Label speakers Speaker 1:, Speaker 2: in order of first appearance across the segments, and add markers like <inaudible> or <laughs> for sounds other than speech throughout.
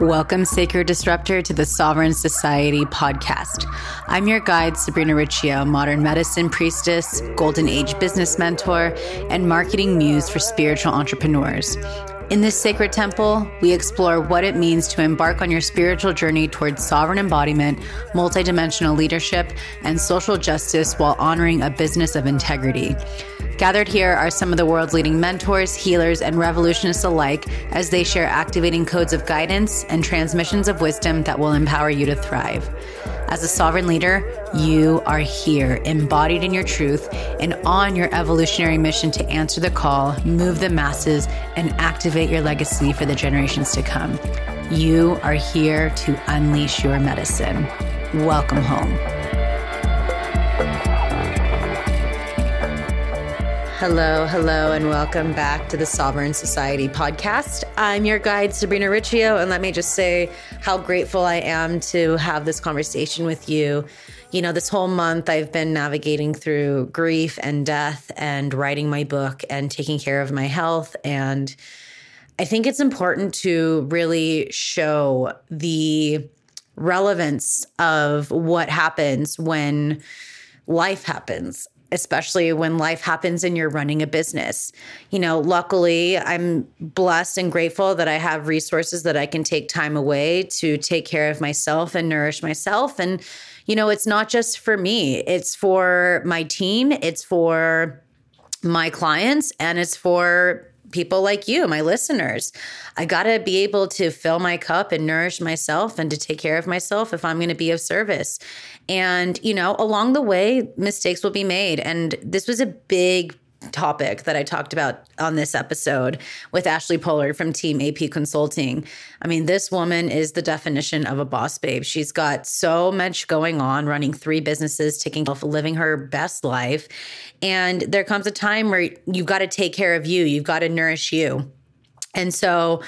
Speaker 1: Welcome, Sacred Disruptor, to the Sovereign Society podcast. I'm your guide, Sabrina Riccio, modern medicine priestess, golden age business mentor, and marketing muse for spiritual entrepreneurs. In this sacred temple, we explore what it means to embark on your spiritual journey towards sovereign embodiment, multidimensional leadership, and social justice while honoring a business of integrity. Gathered here are some of the world's leading mentors, healers, and revolutionists alike as they share activating codes of guidance and transmissions of wisdom that will empower you to thrive. As a sovereign leader, you are here, embodied in your truth, and on your evolutionary mission to answer the call, move the masses, and activate your legacy for the generations to come. You are here to unleash your medicine. Welcome home. Hello, hello, and welcome back to the Sovereign Society podcast. I'm your guide, Sabrina Riccio, and let me just say how grateful I am to have this conversation with you. You know, this whole month I've been navigating through grief and death and writing my book and taking care of my health. And I think it's important to really show the relevance of what happens when life happens especially when life happens and you're running a business. You know, luckily, I'm blessed and grateful that I have resources that I can take time away to take care of myself and nourish myself. And, you know, it's not just for me, it's for my team, it's for my clients, and it's for people like you, my listeners. I got to be able to fill my cup and nourish myself and to take care of myself if I'm going to be of service. And, you know, along the way, mistakes will be made. And this was a big topic that I talked about on this episode with Ashli Pollard from Team AP Consulting. I mean, this woman is the definition of a boss babe. She's got so much going on, running three businesses, taking off, living her best life. And there comes a time where you've got to take care of you, you've got to nourish you. And so,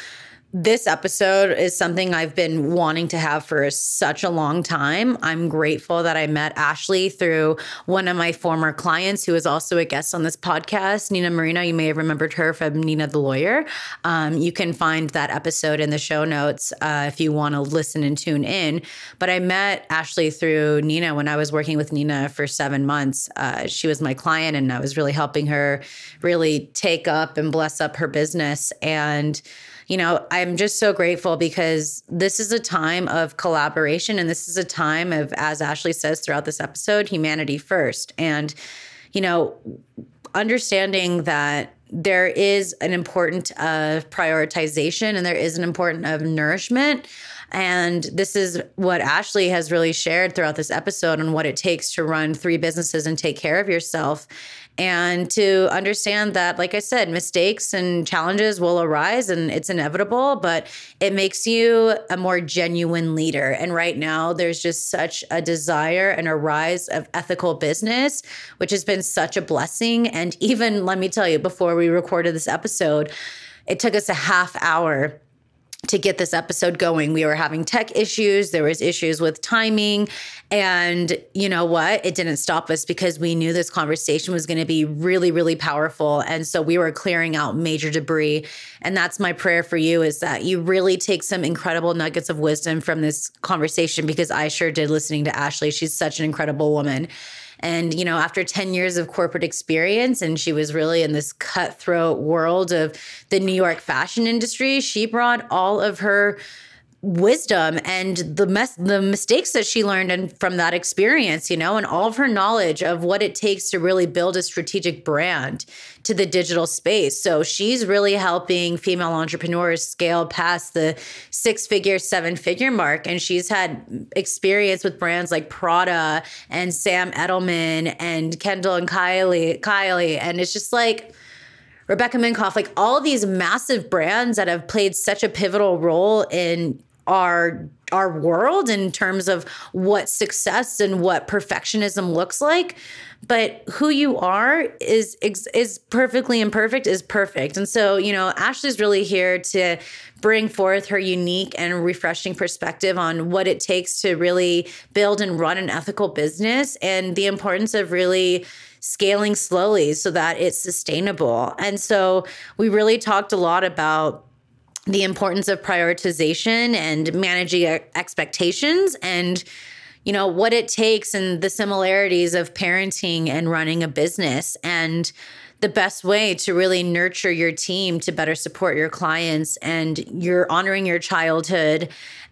Speaker 1: this episode is something I've been wanting to have for such a long time. I'm grateful that I met Ashli through one of my former clients who is also a guest on this podcast, Nina Marino. You may have remembered her from Nina the Lawyer. Um, you can find that episode in the show notes uh, if you want to listen and tune in. But I met Ashli through Nina when I was working with Nina for seven months. Uh, she was my client, and I was really helping her really take up and bless up her business. And you know, I'm just so grateful because this is a time of collaboration and this is a time of, as Ashli says throughout this episode, humanity first. And, you know, understanding that there is an important of prioritization and there is an important of nourishment and this is what Ashli has really shared throughout this episode on what it takes to run three businesses and take care of yourself and to understand that, like I said, mistakes and challenges will arise and it's inevitable, but it makes you a more genuine leader. And right now, there's just such a desire and a rise of ethical business, which has been such a blessing. And even, let me tell you, before we recorded this episode, it took us a half hour to get this episode going. We were having tech issues, there was issues with timing, and you know what? It didn't stop us because we knew this conversation was going to be really really powerful and so we were clearing out major debris. And that's my prayer for you is that you really take some incredible nuggets of wisdom from this conversation because I sure did listening to Ashli. She's such an incredible woman. And, you know, after 10 years of corporate experience, and she was really in this cutthroat world of the New York fashion industry, she brought all of her wisdom and the mess the mistakes that she learned and from that experience you know and all of her knowledge of what it takes to really build a strategic brand to the digital space. So she's really helping female entrepreneurs scale past the six figure seven figure mark. And she's had experience with brands like Prada and Sam Edelman and Kendall and Kylie Kylie. And it's just like Rebecca Minkoff, like all these massive brands that have played such a pivotal role in our our world in terms of what success and what perfectionism looks like. But who you are is is perfectly imperfect is perfect. And so you know ashli's really here to bring forth her unique and refreshing perspective on what it takes to really build and run an ethical business and the importance of really scaling slowly so that it's sustainable. And so we really talked a lot about the importance of prioritization and managing expectations and you know what it takes and the similarities of parenting and running a business and the best way to really nurture your team to better support your clients and you're honoring your childhood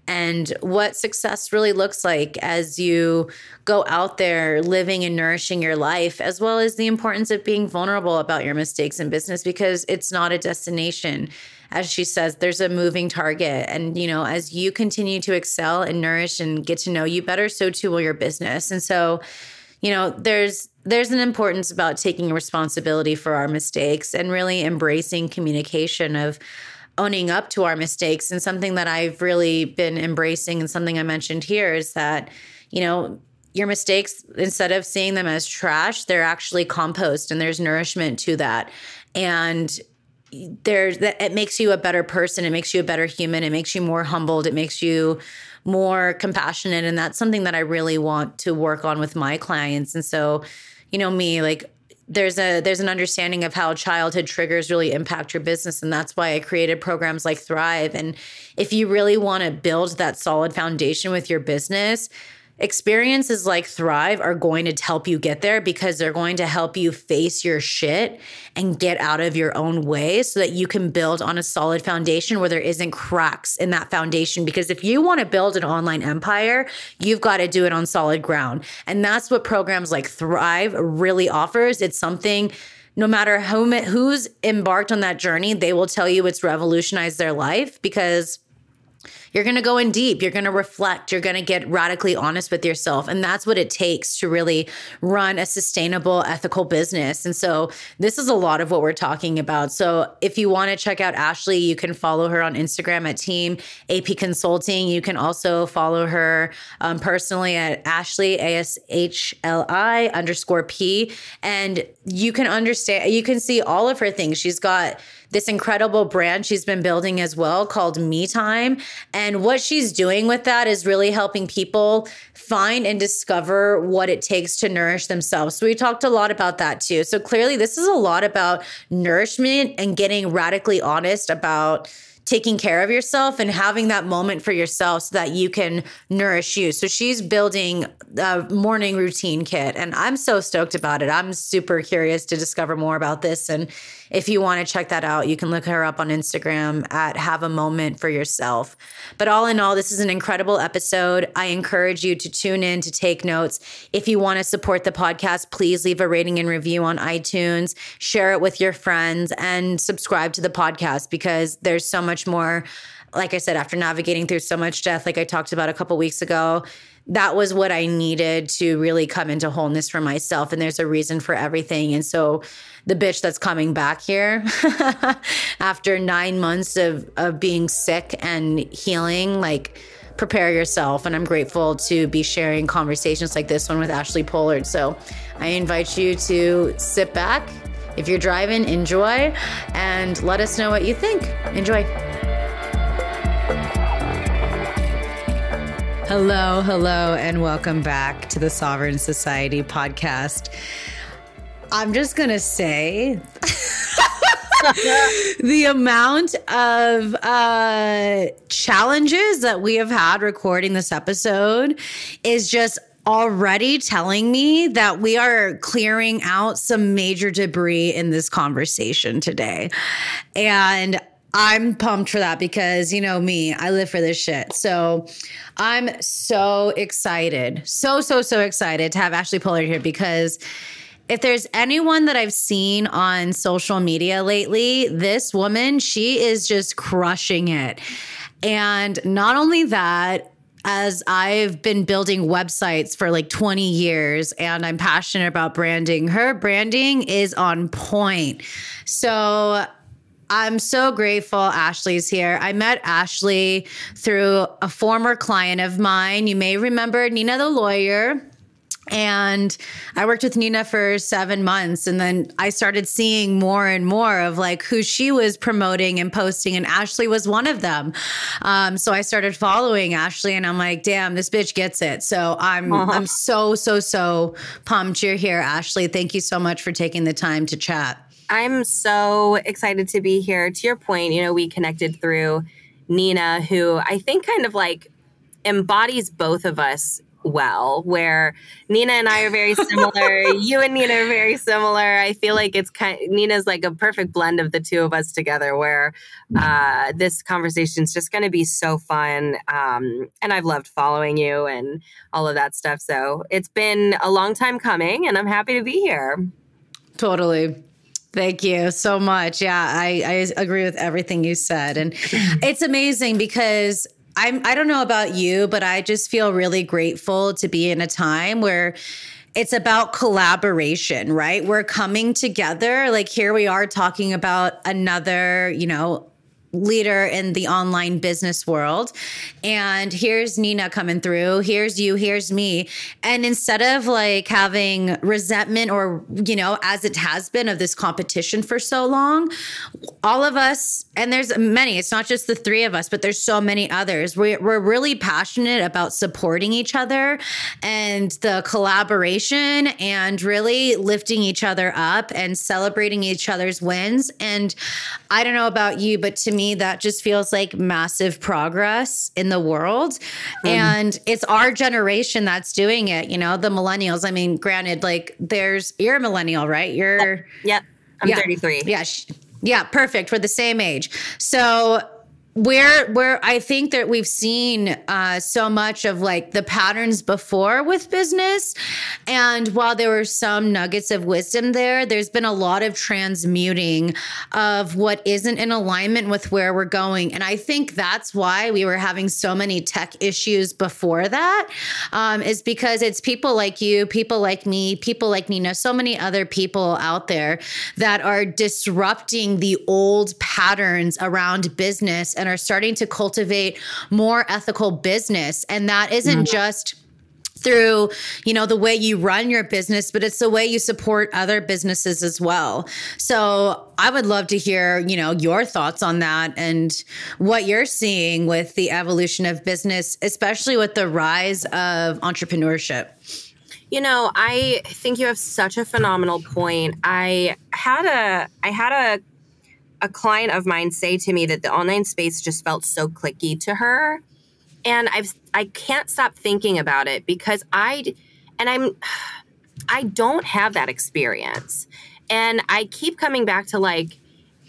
Speaker 1: and what success really looks like as you go out there living and nourishing your life, as well as the importance of being vulnerable about your mistakes in business because it's not a destination. As she says, there's a moving target. And, you know, as you continue to excel and nourish and get to know you better, so too will your business. And so, you know, there's there's an importance about taking responsibility for our mistakes and really embracing communication of owning up to our mistakes. And something that I've really been embracing and something I mentioned here is that, you know, your mistakes, instead of seeing them as trash, they're actually compost and there's nourishment to that. And there's that it makes you a better person, it makes you a better human, it makes you more humbled, it makes you more compassionate. And that's something that I really want to work on with my clients. And so, you know, me, like there's a there's an understanding of how childhood triggers really impact your business. And that's why I created programs like Thrive. And if you really want to build that solid foundation with your business experiences like Thrive are going to help you get there because they're going to help you face your shit and get out of your own way so that you can build on a solid foundation where there isn't cracks in that foundation. Because if you want to build an online empire, you've got to do it on solid ground. And that's what programs like Thrive really offers. It's something no matter who, who's embarked on that journey, they will tell you it's revolutionized their life because you're going to go in deep. You're going to reflect. You're going to get radically honest with yourself. And that's what it takes to really run a sustainable, ethical business. And so this is a lot of what we're talking about. So if you want to check out Ashli, you can follow her on Instagram at Team AP Consulting. You can also follow her um, personally at Ashli, A S H L I underscore P. And you can understand, you can see all of her things. She's got this incredible brand she's been building as well called Me Time. And what she's doing with that is really helping people find and discover what it takes to nourish themselves. So we talked a lot about that too. So clearly, this is a lot about nourishment and getting radically honest about taking care of yourself and having that moment for yourself so that you can nourish you. So she's building a morning routine kit and I'm so stoked about it. I'm super curious to discover more about this and if you want to check that out, you can look her up on Instagram at Have a Moment for Yourself. But all in all, this is an incredible episode. I encourage you to tune in to take notes. If you want to support the podcast, please leave a rating and review on iTunes, share it with your friends, and subscribe to the podcast because there's so much more. Like I said, after navigating through so much death, like I talked about a couple weeks ago, that was what I needed to really come into wholeness for myself. And there's a reason for everything. And so the bitch that's coming back here <laughs> after nine months of, of being sick and healing, like, prepare yourself. And I'm grateful to be sharing conversations like this one with Ashli Pollard. So I invite you to sit back. If you're driving, enjoy and let us know what you think. Enjoy. Hello, hello, and welcome back to the Sovereign Society podcast. I'm just going to say <laughs> the amount of uh, challenges that we have had recording this episode is just already telling me that we are clearing out some major debris in this conversation today. And I'm pumped for that because you know me, I live for this shit. So I'm so excited, so, so, so excited to have Ashli Pollard here because if there's anyone that I've seen on social media lately, this woman, she is just crushing it. And not only that, as I've been building websites for like 20 years and I'm passionate about branding, her branding is on point. So I'm so grateful Ashli's here. I met Ashli through a former client of mine. You may remember Nina the lawyer. And I worked with Nina for seven months. And then I started seeing more and more of like who she was promoting and posting. And Ashli was one of them. Um, so I started following Ashli and I'm like, damn, this bitch gets it. So I'm uh-huh. I'm so, so, so pumped you're here, Ashli. Thank you so much for taking the time to chat.
Speaker 2: I'm so excited to be here. To your point, you know, we connected through Nina, who I think kind of like embodies both of us well, where Nina and I are very similar. <laughs> you and Nina are very similar. I feel like it's kind Nina's like a perfect blend of the two of us together where uh, this conversation is just going to be so fun. Um, and I've loved following you and all of that stuff. So it's been a long time coming and I'm happy to be here.
Speaker 1: Totally. Thank you so much. Yeah, I, I agree with everything you said. And <clears throat> it's amazing because I'm I don't know about you, but I just feel really grateful to be in a time where it's about collaboration, right? We're coming together. Like here we are talking about another, you know, leader in the online business world. And here's Nina coming through. Here's you. Here's me. And instead of like having resentment or, you know, as it has been of this competition for so long, all of us, and there's many, it's not just the three of us, but there's so many others. We're, we're really passionate about supporting each other and the collaboration and really lifting each other up and celebrating each other's wins. And I don't know about you, but to me, that just feels like massive progress in the world. Mm. And it's our generation that's doing it, you know, the millennials. I mean, granted, like there's, you're a millennial, right? You're,
Speaker 2: yep. yep. I'm yeah, 33.
Speaker 1: Yeah. Yeah. Perfect. We're the same age. So, where where I think that we've seen uh, so much of like the patterns before with business, and while there were some nuggets of wisdom there, there's been a lot of transmuting of what isn't in alignment with where we're going, and I think that's why we were having so many tech issues before that, um, is because it's people like you, people like me, people like Nina, so many other people out there that are disrupting the old patterns around business and and are starting to cultivate more ethical business. And that isn't mm-hmm. just through you know the way you run your business but it's the way you support other businesses as well so i would love to hear you know your thoughts on that and what you're seeing with the evolution of business especially with the rise of entrepreneurship
Speaker 2: you know i think you have such a phenomenal point i had a i had a a client of mine say to me that the online space just felt so clicky to her. And i've i can't stop thinking about it because i and i'm i don't have that experience. And i keep coming back to like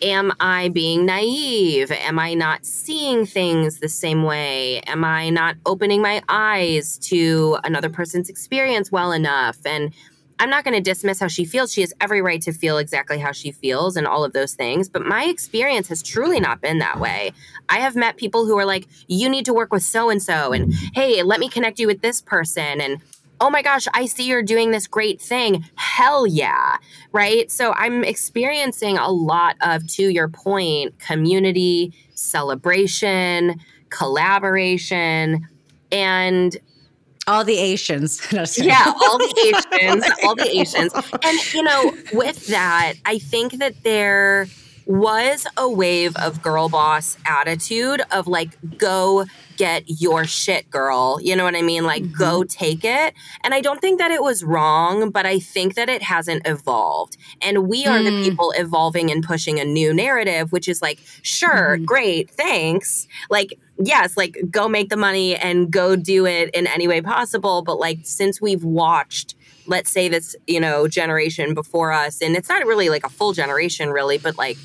Speaker 2: am i being naive? Am i not seeing things the same way? Am i not opening my eyes to another person's experience well enough? And I'm not going to dismiss how she feels. She has every right to feel exactly how she feels and all of those things. But my experience has truly not been that way. I have met people who are like, you need to work with so and so, and hey, let me connect you with this person. And oh my gosh, I see you're doing this great thing. Hell yeah. Right. So I'm experiencing a lot of, to your point, community, celebration, collaboration. And
Speaker 1: all the Asians. <laughs>
Speaker 2: No, yeah, all the <laughs> Asians, all the Asians. And, you know, with that, I think that there was a wave of girl boss attitude of like, go get your shit, girl. You know what I mean? Like, mm-hmm. go take it. And I don't think that it was wrong, but I think that it hasn't evolved. And we are mm. the people evolving and pushing a new narrative, which is like, sure, mm-hmm. great, thanks. Like, yes, like, go make the money and go do it in any way possible. But like, since we've watched, let's say this, you know, generation before us, and it's not really like a full generation, really, but like,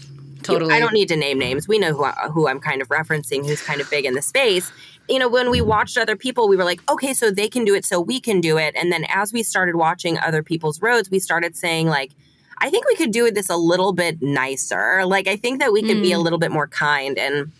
Speaker 2: Totally. I don't need to name names. We know who, I, who I'm kind of referencing, who's kind of big in the space. You know, when we watched other people, we were like, okay, so they can do it, so we can do it. And then as we started watching other people's roads, we started saying, like, I think we could do this a little bit nicer. Like, I think that we could mm. be a mm. little bit more kind. And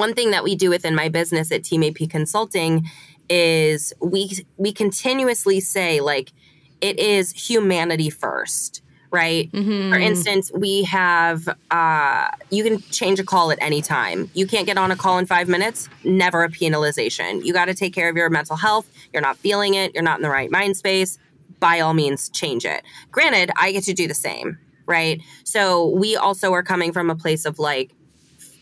Speaker 2: one thing that we do within my business at Team AP Consulting is we we continuously say like it is humanity first right? Mm-hmm. For instance, we have uh, you can change a call at any time. You can't get on a call in five minutes, never a penalization. You got to take care of your mental health. You're not feeling it, you're not in the right mind space. By all means, change it. Granted, I get to do the same, right? So we also are coming from a place of like,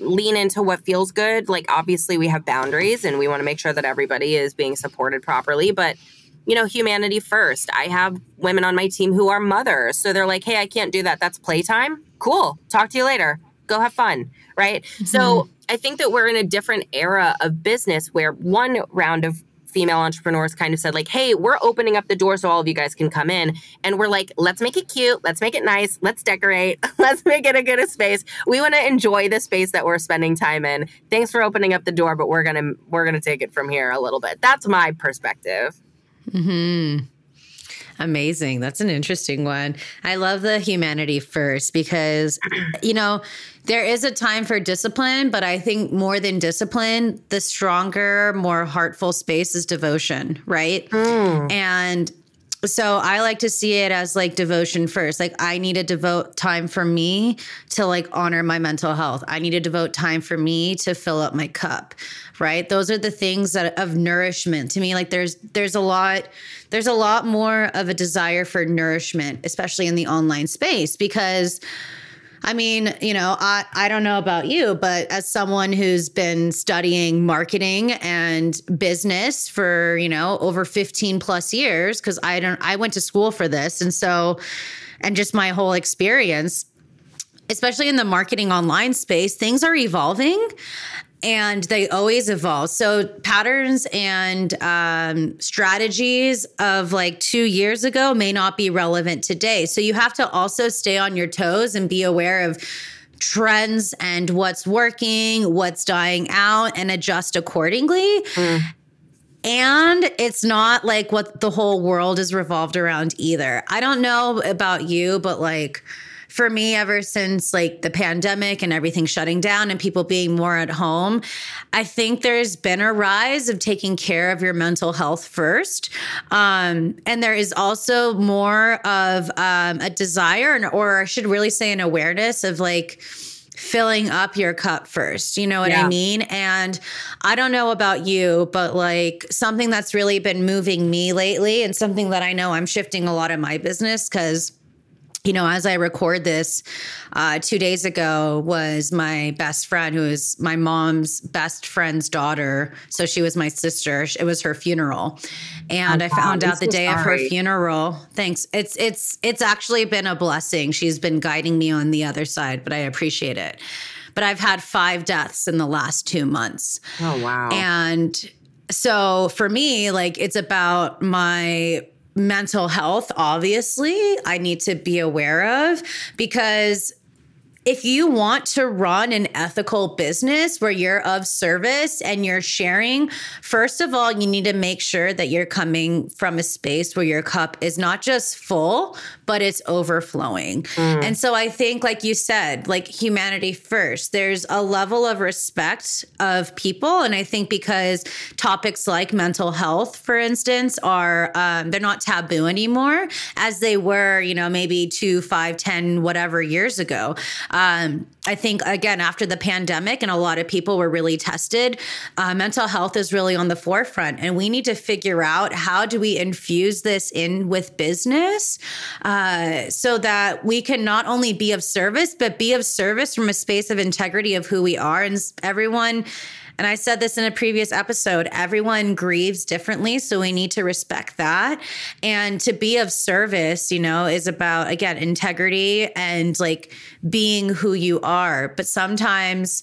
Speaker 2: lean into what feels good. Like, obviously, we have boundaries and we want to make sure that everybody is being supported properly, but you know, humanity first. I have women on my team who are mothers. So they're like, hey, I can't do that. That's playtime. cool. Talk to you later. Go have fun. Right. Mm-hmm. So I think that we're in a different era of business where one round of female entrepreneurs kind of said like hey we're opening up the door so all of you guys can come in. And we're like let's make it cute. Let's make it nice. Let's decorate. <laughs> Let's make it a good space. We want to enjoy the space that we're spending time in. Thanks for opening up the door but we're gonna we're gonna take it from here a little bit. That's my perspective.
Speaker 1: Hmm Amazing. That's an interesting one. I love the humanity first because, <clears throat> you know, there is a time for discipline, but I think more than discipline, the stronger, more heartful space is devotion, right? Mm. And so I like to see it as like devotion first. Like I need to devote time for me to like honor my mental health. I need to devote time for me to fill up my cup, right? Those are the things that of nourishment to me. Like there's there's a lot there's a lot more of a desire for nourishment, especially in the online space because I mean, you know, I, I don't know about you, but as someone who's been studying marketing and business for, you know, over 15 plus years, because I don't I went to school for this. And so and just my whole experience, especially in the marketing online space, things are evolving and they always evolve. So patterns and um, strategies of like two years ago may not be relevant today. So you have to also stay on your toes and be aware of trends and what's working, what's dying out, and adjust accordingly. Mm. And it's not like what the whole world is revolved around either. I don't know about you, but like, for me ever since like the pandemic and everything shutting down and people being more at home. I think there's been a rise of taking care of your mental health first. Um, and there is also more of um, a desire, and, or I should really say, an awareness of like, filling up your cup first. You know what yeah. I mean? And I don't know about you, but like something that's really been moving me lately and something that I know I'm shifting a lot of my business because you know, as I record this, uh, two days ago was my best friend, who is my mom's best friend's daughter. So she was my sister. It was her funeral, and oh, I found out the day sorry. of her funeral. Thanks. It's it's it's actually been a blessing. She's been guiding me on the other side, but I appreciate it. But I've had five deaths in the last two months.
Speaker 2: Oh wow!
Speaker 1: And so for me, like it's about my mental health, obviously, I need to be aware of because if you want to run an ethical business where you're of service and you're sharing, first of all, you need to make sure that you're coming from a space where your cup is not just full, but it's overflowing. Mm. And so I think, like you said, like humanity first, there's a level of respect of people. And I think because topics like mental health, for instance, are, um, they're not taboo anymore as they were, you know, maybe two, five, ten, whatever years ago. Um, I think, again, after the pandemic and a lot of people were really tested, uh, mental health is really on the forefront. And we need to figure out how do we infuse this in with business uh, so that we can not only be of service, but be of service from a space of integrity of who we are. And everyone, and I said this in a previous episode everyone grieves differently. So we need to respect that. And to be of service, you know, is about, again, integrity and like being who you are. But sometimes,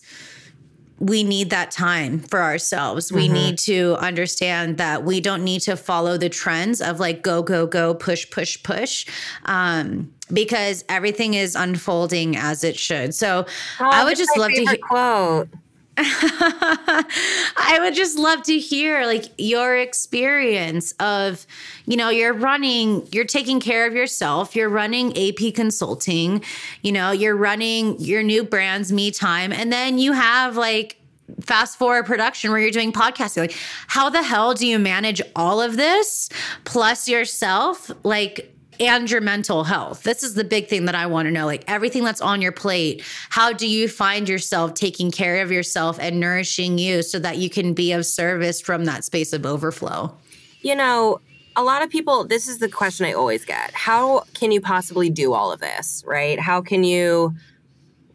Speaker 1: we need that time for ourselves. We mm-hmm. need to understand that we don't need to follow the trends of like go, go, go, push, push, push. Um, because everything is unfolding as it should. So oh, I would just love to hear
Speaker 2: quote. <laughs>
Speaker 1: I would just love to hear like your experience of, you know, you're running, you're taking care of yourself, you're running AP consulting, you know, you're running your new brands, me time, and then you have like fast forward production where you're doing podcasting. Like, how the hell do you manage all of this plus yourself? Like, and your mental health. This is the big thing that I want to know. Like everything that's on your plate, how do you find yourself taking care of yourself and nourishing you so that you can be of service from that space of overflow?
Speaker 2: You know, a lot of people, this is the question I always get. How can you possibly do all of this, right? How can you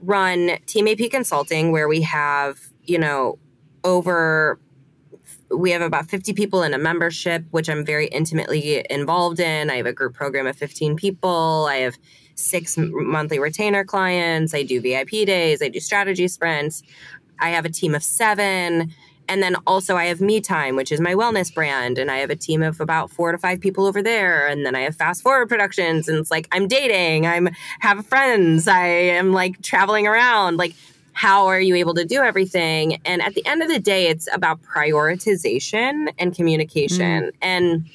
Speaker 2: run Team AP Consulting where we have, you know, over we have about 50 people in a membership, which I'm very intimately involved in. I have a group program of 15 people. I have six monthly retainer clients. I do VIP days. I do strategy sprints. I have a team of seven. And then also I have Me Time, which is my wellness brand, and I have a team of about four to five people over there. And then I have Fast Forward Productions, and it's like I'm dating, I'm have friends, I am like traveling around. Like, how are you able to do everything? And at the end of the day, it's about prioritization and communication. Mm. And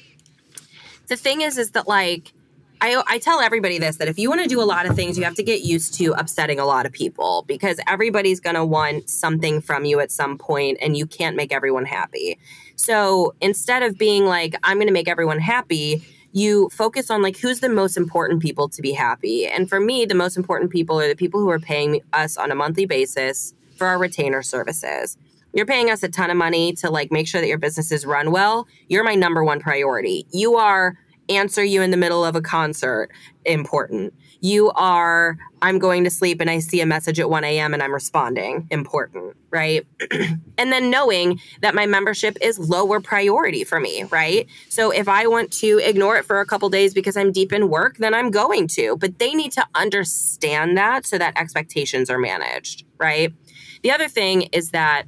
Speaker 2: the thing is, is that like I, I tell everybody this that if you want to do a lot of things, you have to get used to upsetting a lot of people because everybody's going to want something from you at some point and you can't make everyone happy. So instead of being like, I'm going to make everyone happy, you focus on like who's the most important people to be happy. And for me, the most important people are the people who are paying us on a monthly basis for our retainer services. You're paying us a ton of money to like make sure that your businesses run well. You're my number one priority. You are answer you in the middle of a concert important. You are, I'm going to sleep and I see a message at 1 a.m. and I'm responding important, right? <clears throat> and then knowing that my membership is lower priority for me, right? So if I want to ignore it for a couple days because I'm deep in work, then I'm going to. But they need to understand that so that expectations are managed, right? The other thing is that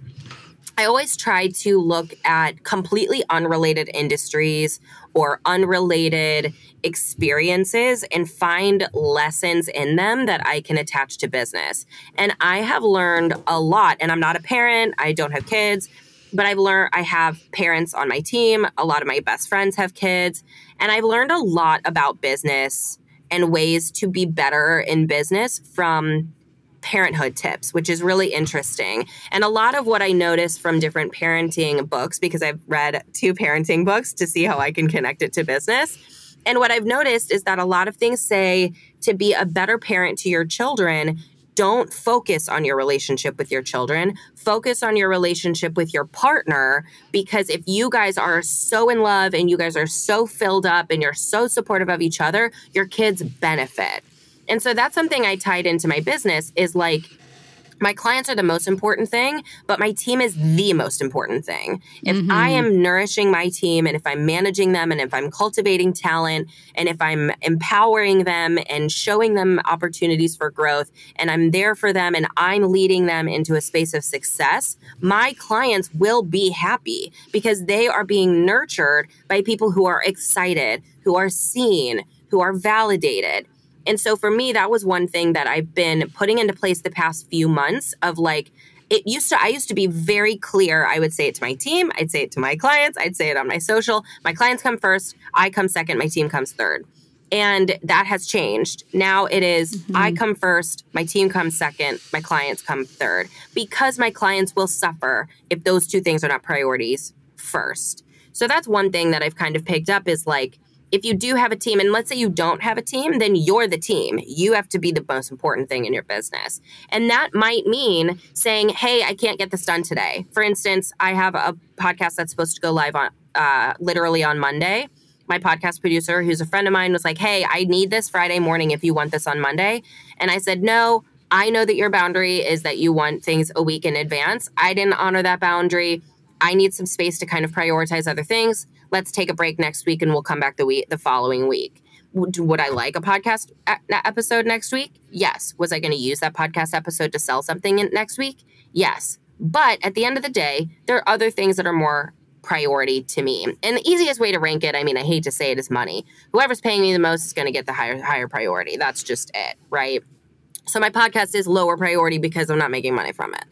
Speaker 2: I always try to look at completely unrelated industries or unrelated experiences and find lessons in them that I can attach to business. And I have learned a lot, and I'm not a parent, I don't have kids, but I've learned I have parents on my team, a lot of my best friends have kids, and I've learned a lot about business and ways to be better in business from parenthood tips, which is really interesting. And a lot of what I notice from different parenting books, because I've read two parenting books to see how I can connect it to business. And what I've noticed is that a lot of things say to be a better parent to your children, don't focus on your relationship with your children. Focus on your relationship with your partner because if you guys are so in love and you guys are so filled up and you're so supportive of each other, your kids benefit. And so that's something I tied into my business is like my clients are the most important thing, but my team is the most important thing. If mm-hmm. I am nourishing my team and if I'm managing them and if I'm cultivating talent and if I'm empowering them and showing them opportunities for growth and I'm there for them and I'm leading them into a space of success, my clients will be happy because they are being nurtured by people who are excited, who are seen, who are validated. And so for me, that was one thing that I've been putting into place the past few months of like, it used to, I used to be very clear. I would say it to my team, I'd say it to my clients, I'd say it on my social. My clients come first, I come second, my team comes third. And that has changed. Now it is, mm-hmm. I come first, my team comes second, my clients come third, because my clients will suffer if those two things are not priorities first. So that's one thing that I've kind of picked up is like, if you do have a team, and let's say you don't have a team, then you're the team. You have to be the most important thing in your business. And that might mean saying, hey, I can't get this done today. For instance, I have a podcast that's supposed to go live on uh, literally on Monday. My podcast producer, who's a friend of mine, was like, hey, I need this Friday morning if you want this on Monday. And I said, no, I know that your boundary is that you want things a week in advance. I didn't honor that boundary. I need some space to kind of prioritize other things let's take a break next week and we'll come back the week the following week would, I like a podcast episode next week? Yes. Was I going to use that podcast episode to sell something next week? Yes. But at the end of the day, there are other things that are more priority to me. And the easiest way to rank it, I mean, I hate to say it, is money. Whoever's paying me the most is going to get the higher higher priority. That's just it, right? So my podcast is lower priority because I'm not making money from it.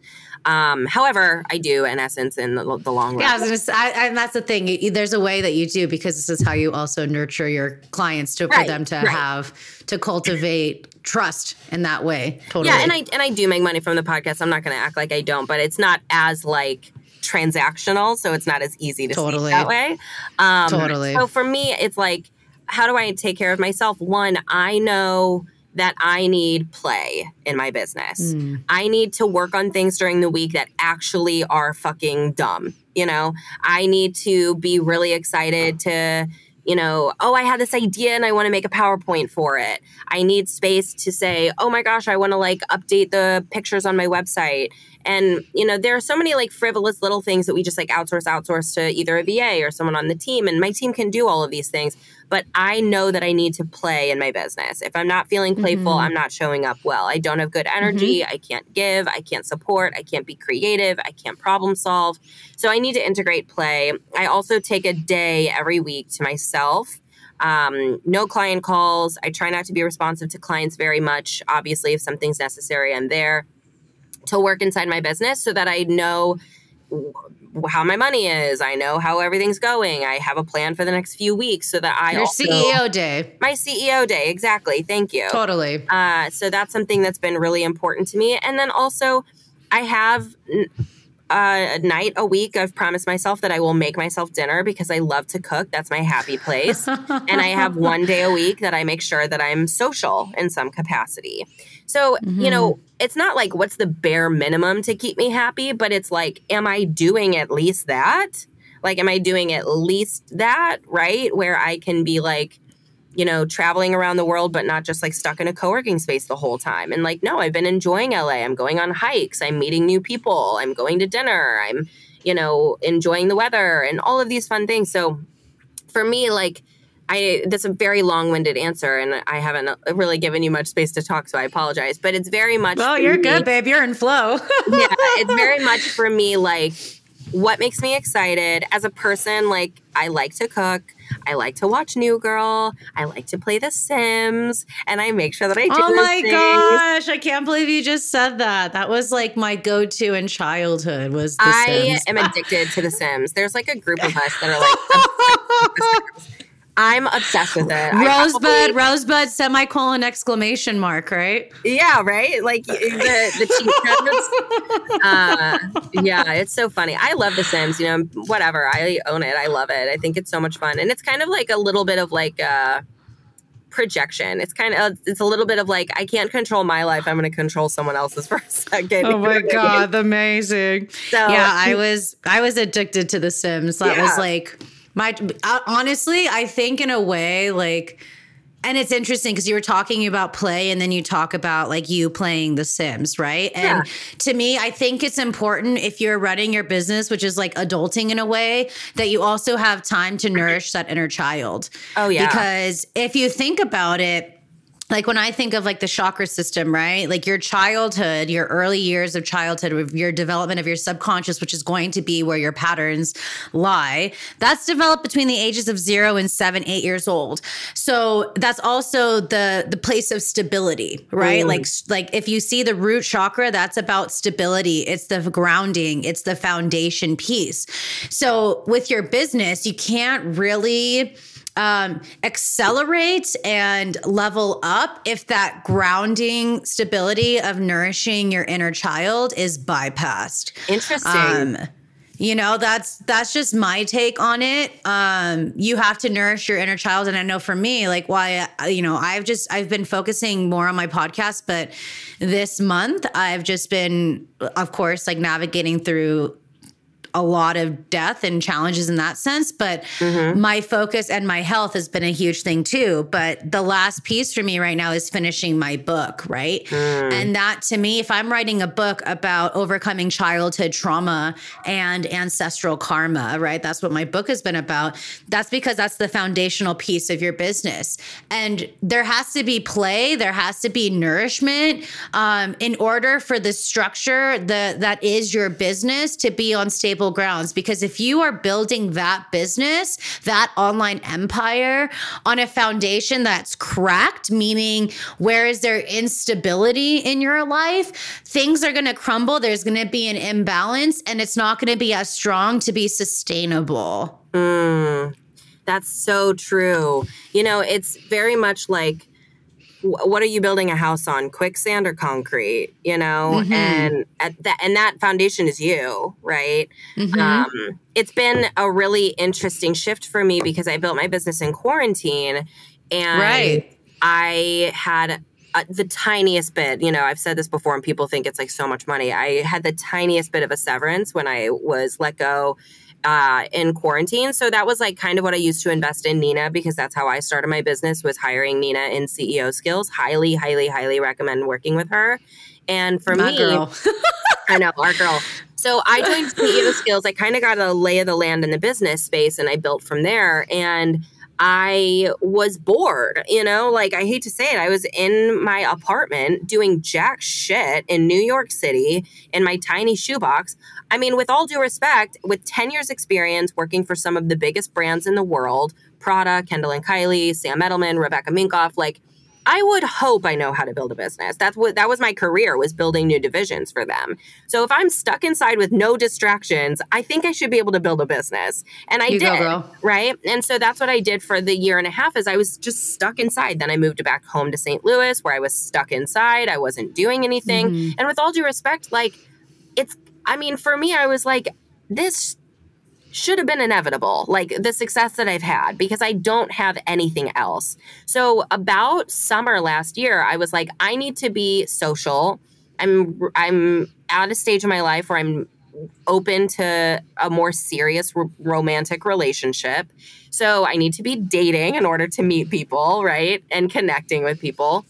Speaker 2: Um, however, I do in essence in the, the long run.
Speaker 1: Yeah, I just, I, and that's the thing. There's a way that you do because this is how you also nurture your clients to right, for them to right. have to cultivate trust in that way. Totally.
Speaker 2: Yeah, and I and I do make money from the podcast. I'm not going to act like I don't, but it's not as like transactional, so it's not as easy to totally that way. Um, totally. So for me, it's like, how do I take care of myself? One, I know that I need play in my business. Mm. I need to work on things during the week that actually are fucking dumb. You know, I need to be really excited to you know, oh, I had this idea and I want to make a PowerPoint for it. I need space to say, oh my gosh, I want to like update the pictures on my website. And, you know, there are so many like frivolous little things that we just like outsource, outsource to either a VA or someone on the team. And my team can do all of these things. But I know that I need to play in my business. If I'm not feeling playful, mm-hmm. I'm not showing up well. I don't have good energy. Mm-hmm. I can't give. I can't support. I can't be creative. I can't problem solve. So I need to integrate play. I also take a day every week to myself um, no client calls. I try not to be responsive to clients very much. Obviously, if something's necessary, I'm there to work inside my business so that I know how my money is. I know how everything's going. I have a plan for the next few weeks so that I
Speaker 1: your
Speaker 2: also,
Speaker 1: CEO day.
Speaker 2: My CEO day, exactly. Thank you.
Speaker 1: Totally.
Speaker 2: Uh, so that's something that's been really important to me. And then also, I have a night a week I've promised myself that I will make myself dinner because I love to cook. That's my happy place. <laughs> and I have one day a week that I make sure that I'm social in some capacity. So, mm-hmm. you know, mm-hmm. it's not like what's the bare minimum to keep me happy, but it's like, am I doing at least that? Like, am I doing at least that, right? Where I can be like, you know, traveling around the world, but not just like stuck in a co working space the whole time. And like, no, I've been enjoying LA. I'm going on hikes. I'm meeting new people. I'm going to dinner. I'm, you know, enjoying the weather and all of these fun things. So for me, like, I that's a very long-winded answer, and I haven't really given you much space to talk, so I apologize. But it's very much.
Speaker 1: Well, you're me, good, babe. You're in flow. <laughs>
Speaker 2: yeah, it's very much for me like what makes me excited as a person. Like I like to cook. I like to watch New Girl. I like to play The Sims, and I make sure that I do.
Speaker 1: Oh my
Speaker 2: things.
Speaker 1: gosh! I can't believe you just said that. That was like my go-to in childhood. Was The I
Speaker 2: Sims. am addicted to The Sims. There's like a group of us that are like. <laughs> I'm obsessed with it.
Speaker 1: Rosebud, probably, Rosebud, semicolon exclamation mark, right?
Speaker 2: Yeah, right. Like the the uh, yeah, it's so funny. I love The Sims. You know, whatever. I own it. I love it. I think it's so much fun, and it's kind of like a little bit of like. Uh, projection. It's kind of it's a little bit of like I can't control my life. I'm going to control someone else's <laughs> for a second.
Speaker 1: Oh my god, amazing! So yeah, I was I was addicted to The Sims. That yeah. was like my uh, honestly, I think in a way like and it's interesting because you were talking about play and then you talk about like you playing the sims right? And yeah. to me i think it's important if you're running your business which is like adulting in a way that you also have time to nourish that inner child.
Speaker 2: Oh yeah.
Speaker 1: Because if you think about it like when I think of like the chakra system, right? Like your childhood, your early years of childhood, your development of your subconscious, which is going to be where your patterns lie, that's developed between the ages of zero and seven, eight years old. So that's also the the place of stability, right? Mm. Like like if you see the root chakra, that's about stability. It's the grounding, it's the foundation piece. So with your business, you can't really um, accelerate and level up if that grounding stability of nourishing your inner child is bypassed.
Speaker 2: Interesting. Um,
Speaker 1: you know that's that's just my take on it um you have to nourish your inner child and i know for me like why you know i've just i've been focusing more on my podcast but this month i've just been of course like navigating through a lot of death and challenges in that sense. But mm-hmm. my focus and my health has been a huge thing too. But the last piece for me right now is finishing my book, right? Mm. And that to me, if I'm writing a book about overcoming childhood trauma and ancestral karma, right? That's what my book has been about. That's because that's the foundational piece of your business. And there has to be play, there has to be nourishment um, in order for the structure the, that is your business to be on stable grounds because if you are building that business, that online empire on a foundation that's cracked, meaning where is there instability in your life, things are going to crumble. There's going to be an imbalance and it's not going to be as strong to be sustainable.
Speaker 2: Mm, that's so true. You know, it's very much like, what are you building a house on quicksand or concrete you know mm-hmm. and that and that foundation is you right mm-hmm. um, it's been a really interesting shift for me because i built my business in quarantine and right. i had uh, the tiniest bit, you know, I've said this before and people think it's like so much money. I had the tiniest bit of a severance when I was let go uh, in quarantine. So that was like kind of what I used to invest in Nina because that's how I started my business was hiring Nina in CEO skills. Highly, highly, highly recommend working with her. And for
Speaker 1: My
Speaker 2: me,
Speaker 1: girl. <laughs>
Speaker 2: I know our girl. So I joined CEO skills. I kind of got a lay of the land in the business space and I built from there. And I was bored, you know, like I hate to say it, I was in my apartment doing jack shit in New York City in my tiny shoebox. I mean, with all due respect, with 10 years experience working for some of the biggest brands in the world, Prada, Kendall and Kylie, Sam Edelman, Rebecca Minkoff, like I would hope I know how to build a business. That's what that was my career was building new divisions for them. So if I'm stuck inside with no distractions, I think I should be able to build a business. And I
Speaker 1: You
Speaker 2: did,
Speaker 1: go,
Speaker 2: right? And so that's what I did for the year and a half is I was just stuck inside. Then I moved back home to St. Louis where I was stuck inside. I wasn't doing anything.
Speaker 1: Mhm.
Speaker 2: And with all due respect, like it's I mean, for me I was like this should have been inevitable, like the success that I've had, because I don't have anything else. So, about summer last year, I was like, I need to be social. I'm I'm at a stage in my life where I'm open to a more serious r- romantic relationship. So, I need to be dating in order to meet people, right? And connecting with people.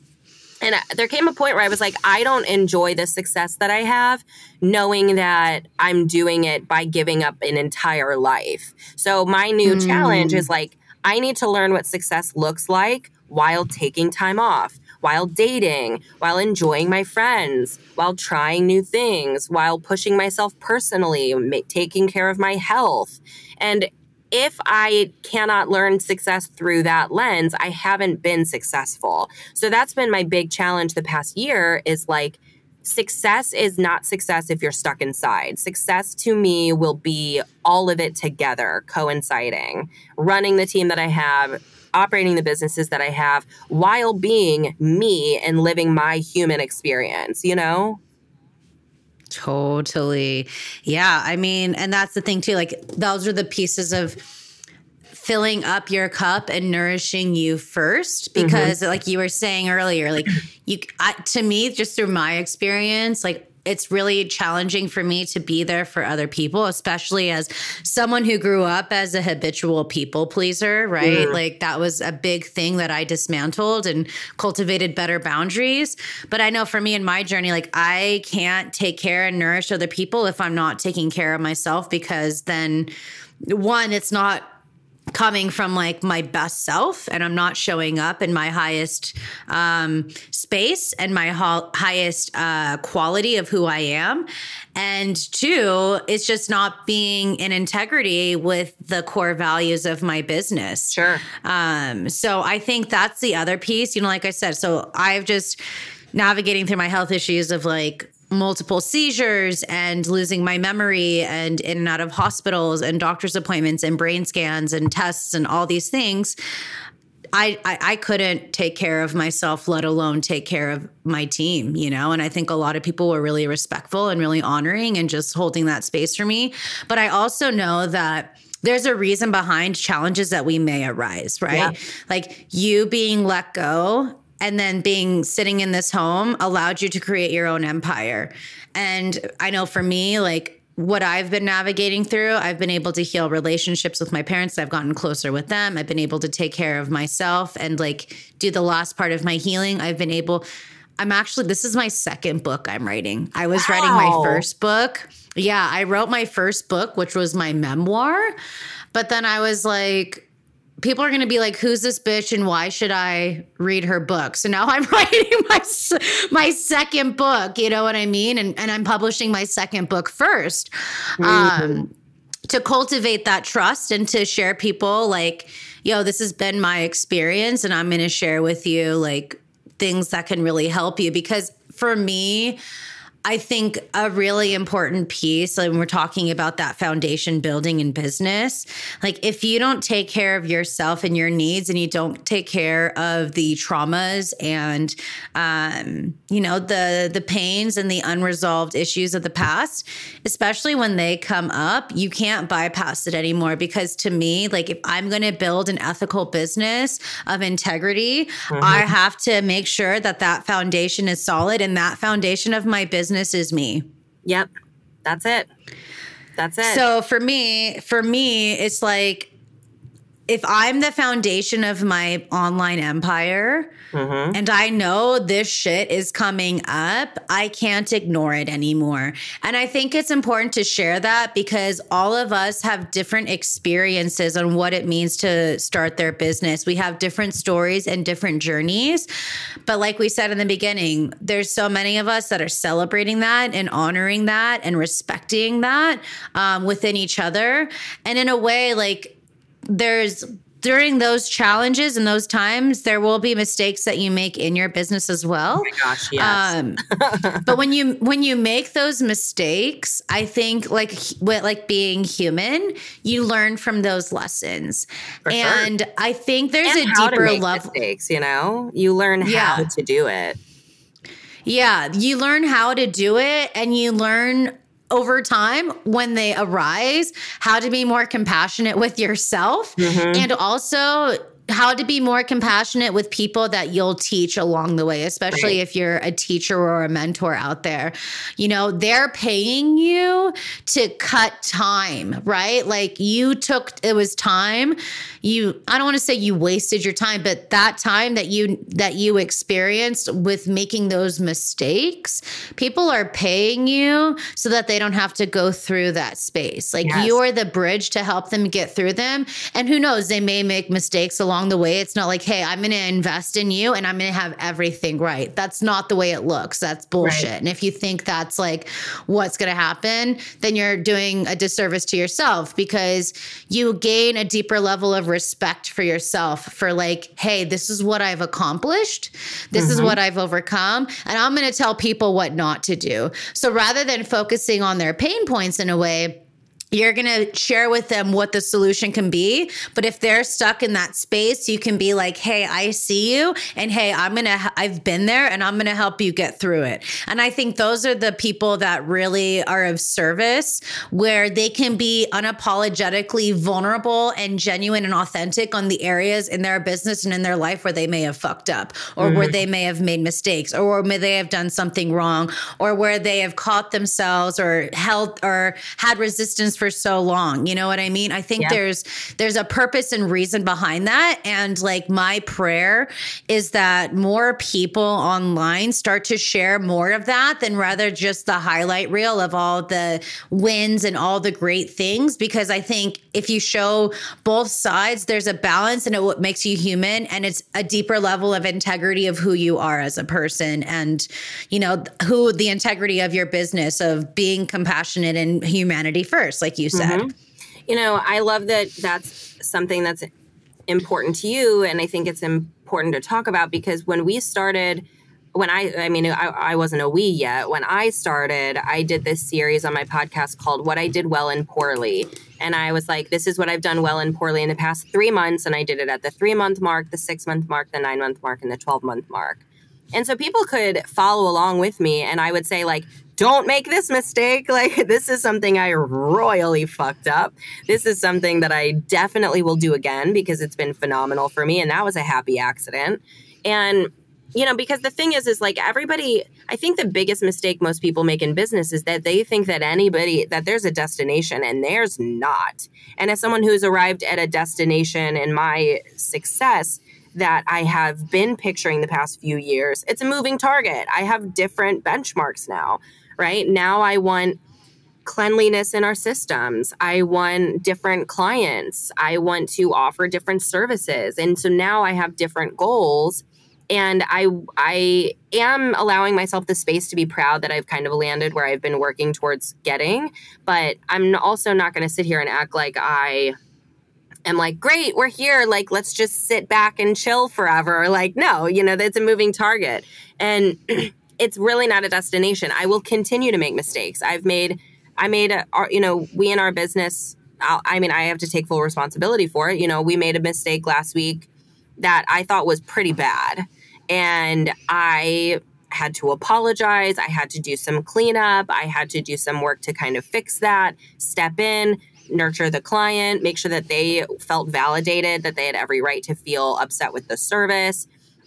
Speaker 2: And uh, there came a point where I was like, I don't enjoy the success that I have, knowing that I'm doing it by giving up an entire life. So my new
Speaker 1: Mm.
Speaker 2: challenge is like, I need to learn what success looks like while taking time off, while dating, while enjoying my friends, while trying new things, while pushing myself personally, ma- taking care of my health. And if I cannot learn success through that lens, I haven't been successful. So that's been my big challenge the past year is like success is not success if you're stuck inside. Success to me will be all of it together, coinciding, running the team that I have, operating the businesses that I have while being me and living my human experience, you know?
Speaker 1: Totally. Yeah. I mean, and that's the thing too. Like, those are the pieces of filling up your cup and nourishing you first. Mm-hmm. Because, like you were saying earlier, like, you, I, to me, just through my experience, like, it's really challenging for me to be there for other people, especially as someone who grew up as a habitual people pleaser, right?
Speaker 2: Mhm.
Speaker 1: Like that was a big thing that I dismantled and cultivated better boundaries. But I know for me in my journey, like I can't take care and nourish other people if I'm not taking care of myself because then one, it's not coming from like my best self and i'm not showing up in my highest um, space and my ho- highest uh, quality of who i am and two it's just not being in integrity with the core values of my business
Speaker 2: Sure.
Speaker 1: um, so I think that's the other piece. You know, like I said, so I've just navigating through my health issues of like multiple seizures and losing my memory and in and out of hospitals and doctor's appointments and brain scans and tests and all these things. I, I I couldn't take care of myself, let alone take care of my team, you know. And I think a lot of people were really respectful and really honoring and just holding that space for me. But I also know that there's a reason behind challenges that we may arise, right?
Speaker 2: Yeah.
Speaker 1: Like you being let go and then being sitting in this home allowed you to create your own empire. And I know for me, like what I've been navigating through, I've been able to heal relationships with my parents. I've gotten closer with them. I've been able to take care of myself and like do the last part of my healing. I've been able, I'm actually, this is my second book I'm writing. I was writing my first book. Yeah, I wrote my first book, which was my memoir. But then I was like, people are going to be like, "Who's this bitch?" and why should I read her book? So now <laughs> I'm writing my my second book. You know what I mean? And and I'm publishing my second book 1st Um, to cultivate that trust and to share people like, yo, this has been my experience, and I'm going to share with you like things that can really help you because for me. I think a really important piece, like when we're talking about that foundation building in business, like if you don't take care of yourself and your needs and you don't take care of the traumas and um, you know, the the pains and the unresolved issues of the past, especially when they come up, you can't bypass it anymore. Because to me, like if I'm gonna build an ethical business of integrity, I have to make sure that that foundation is solid and that foundation of my business is me.
Speaker 2: Yep. That's it. That's it.
Speaker 1: So for me, for me, it's like if I'm the foundation of my online empire mm-hmm. and I know this shit is coming up, I can't ignore it anymore. And I think it's important to share that because all of us have different experiences on what it means to start their business. We have different stories and different journeys. But like we said in the beginning, there's so many of us that are celebrating that and honoring that and respecting that um, within each other. And in a way, like, there's during those challenges and those times, there will be mistakes that you make in your business as well.
Speaker 2: Oh my gosh, yes. Um, <laughs>
Speaker 1: but when you when you make those mistakes, I think like like being human, you learn from those lessons, For and sure. I think there's and a deeper level.
Speaker 2: Mistakes, you know, you learn yeah. how to do it.
Speaker 1: Yeah, you learn how to do it, and you learn over time when they arise how to be more compassionate with yourself mm-hmm. and also how to be more compassionate with people that you'll teach along the way, especially right. if you're a teacher or a mentor out there. You know, they're paying you to cut time, right? Like you took, it was time. You, I don't want to say you wasted your time, but that time that you, that you experienced with making those mistakes, people are paying you so that they don't have to go through that space. Like yes. you're the bridge to help them get through them. And who knows, they may make mistakes along along the way. It's not like, hey, I'm going to invest in you and I'm going to have everything right. That's not the way it looks. That's bullshit. Right. And if you think that's like what's going to happen, then you're doing a disservice to yourself because you gain a deeper level of respect for yourself for like, hey, this is what I've accomplished. This mm-hmm. is what I've overcome. And I'm going to tell people what not to do. So rather than focusing on their pain points in a way, you're going to share with them what the solution can be but if they're stuck in that space you can be like hey i see you and hey i'm going to i've been there and i'm going to help you get through it and i think those are the people that really are of service where they can be unapologetically vulnerable and genuine and authentic on the areas in their business and in their life where they may have fucked up or mm-hmm. where they may have made mistakes or where may they have done something wrong or where they have caught themselves or held or had resistance for so long. You know what I mean? I think yeah. there's there's a purpose and reason behind that and like my prayer is that more people online start to share more of that than rather just the highlight reel of all the wins and all the great things because I think if you show both sides there's a balance and it makes you human and it's a deeper level of integrity of who you are as a person and you know who the integrity of your business of being compassionate and humanity first like you said. Mm-hmm.
Speaker 2: You know, I love that that's something that's important to you. And I think it's important to talk about because when we started, when I, I mean, I, I wasn't a we yet. When I started, I did this series on my podcast called What I Did Well and Poorly. And I was like, this is what I've done well and poorly in the past three months. And I did it at the three month mark, the six month mark, the nine month mark, and the 12 month mark. And so people could follow along with me. And I would say, like, don't make this mistake. <laughs> Like, this is something I royally fucked up. This is something that I definitely will do again because it's been phenomenal for me. And that was a happy accident. And, you know, because the thing is, is like everybody, I think the biggest mistake most people make in business is that they think that anybody, that there's a destination and there's not. And as someone who's arrived at a destination in my success, that I have been picturing the past few years, it's a moving target. I have different benchmarks now right? Now I want cleanliness in our systems. I want different clients. I want to offer different services. And so now I have different goals and I I am allowing myself the space to be proud that I've kind of landed where I've been working towards getting, but I'm also not going to sit here and act like I am like, great, we're here. Like, let's just sit back and chill forever. Like, no, you know, that's a moving target. And <clears throat> it's really not a destination. I will continue to make mistakes. I've made, I made, a, you know, we in our business, I mean, I have to take full responsibility for it. You know, we made a mistake last week that I thought was pretty bad. And I had to apologize. I had to do some cleanup. I had to do some work to kind of fix that, step in, nurture the client, make sure that they felt validated, that they had every right to feel upset with the service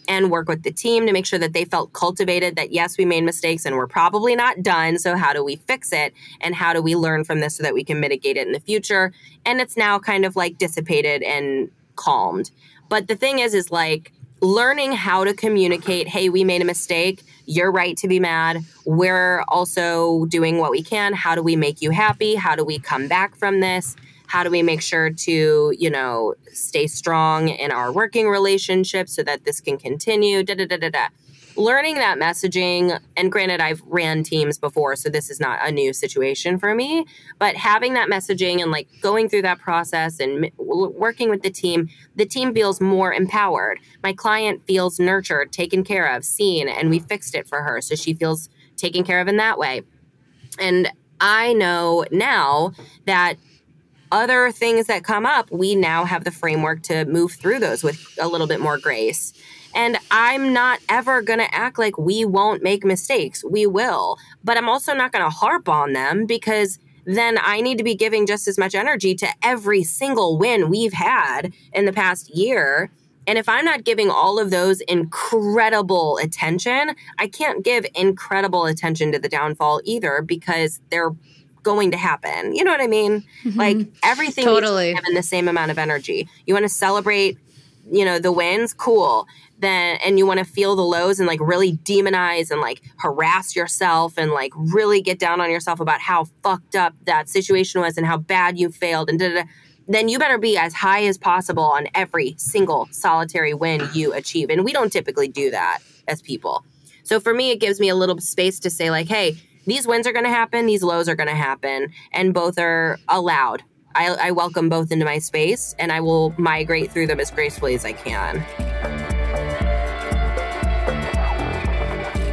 Speaker 2: and work with the team to make sure that they felt cultivated that yes, we made mistakes and we're probably not done. So, how do we fix it? And how do we learn from this so that we can mitigate it in the future? And it's now kind of like dissipated and calmed. But the thing is, is like, learning how to communicate hey we made a mistake you're right to be mad we're also doing what we can how do we make you happy how do we come back from this how do we make sure to you know stay strong in our working relationship so that this can continue da da da da da learning that messaging, and granted, I've ran teams before, so this is not a new situation for me, but having that messaging and like going through that process and working with the team, the team feels more empowered. My client feels nurtured, taken care of, seen, and we fixed it for her. So she feels taken care of in that way. And I know now that other things that come up, we now have the framework to move through those with a little bit more grace. And I'm not ever going to act like we won't make mistakes. We will. But I'm also not going to harp on them because then I need to be giving just as much energy to every single win we've had in the past year. And if I'm not giving all of those incredible attention, I can't give incredible attention to the downfall either because they're going to happen. You know what I mean? Mm-hmm. Like everything totally given the same amount of energy. You want to celebrate, you know, the wins, cool then and you want to feel the lows and like really demonize and like harass yourself and like really get down on yourself about how fucked up that situation was and how bad you failed and da, da, da, then you better be as high as possible on every single solitary win you achieve and we don't typically do that as people so for me it gives me a little space to say like hey these wins are going to happen these lows are going to happen and both are allowed I, I welcome both into my space and I will migrate through them as gracefully as I can.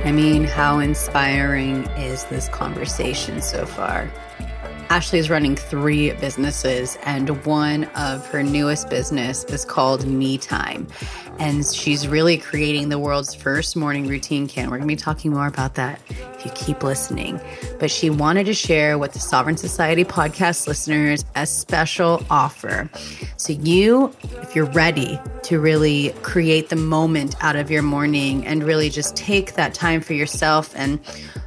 Speaker 1: I mean, how inspiring is this conversation so far? Ashli is running three businesses, and one of her newest business is called Me Time. And she's really creating the world's first morning routine kit. We're going to be talking more about that if you keep listening. But she wanted to share with the Sovereign Society podcast listeners a special offer. So, you, if you're ready to really create the moment out of your morning and really just take that time for yourself and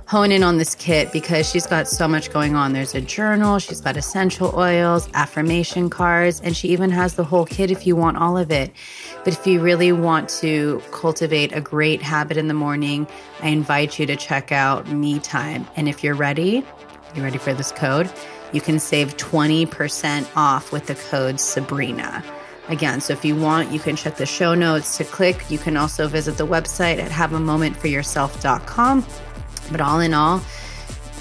Speaker 1: hone in on this kit because she's got so much going on. There's a journal, she's got essential oils, affirmation cards, and she even has the whole kit if you want all of it. But if you really want to cultivate a great habit in the morning, I invite you to check out Me Time. And if you're ready, you ready for this code? You can save 20% off with the code Sabrina. Again, so if you want, you can check the show notes to click. You can also visit the website at haveamomentforyourself.com but all in all,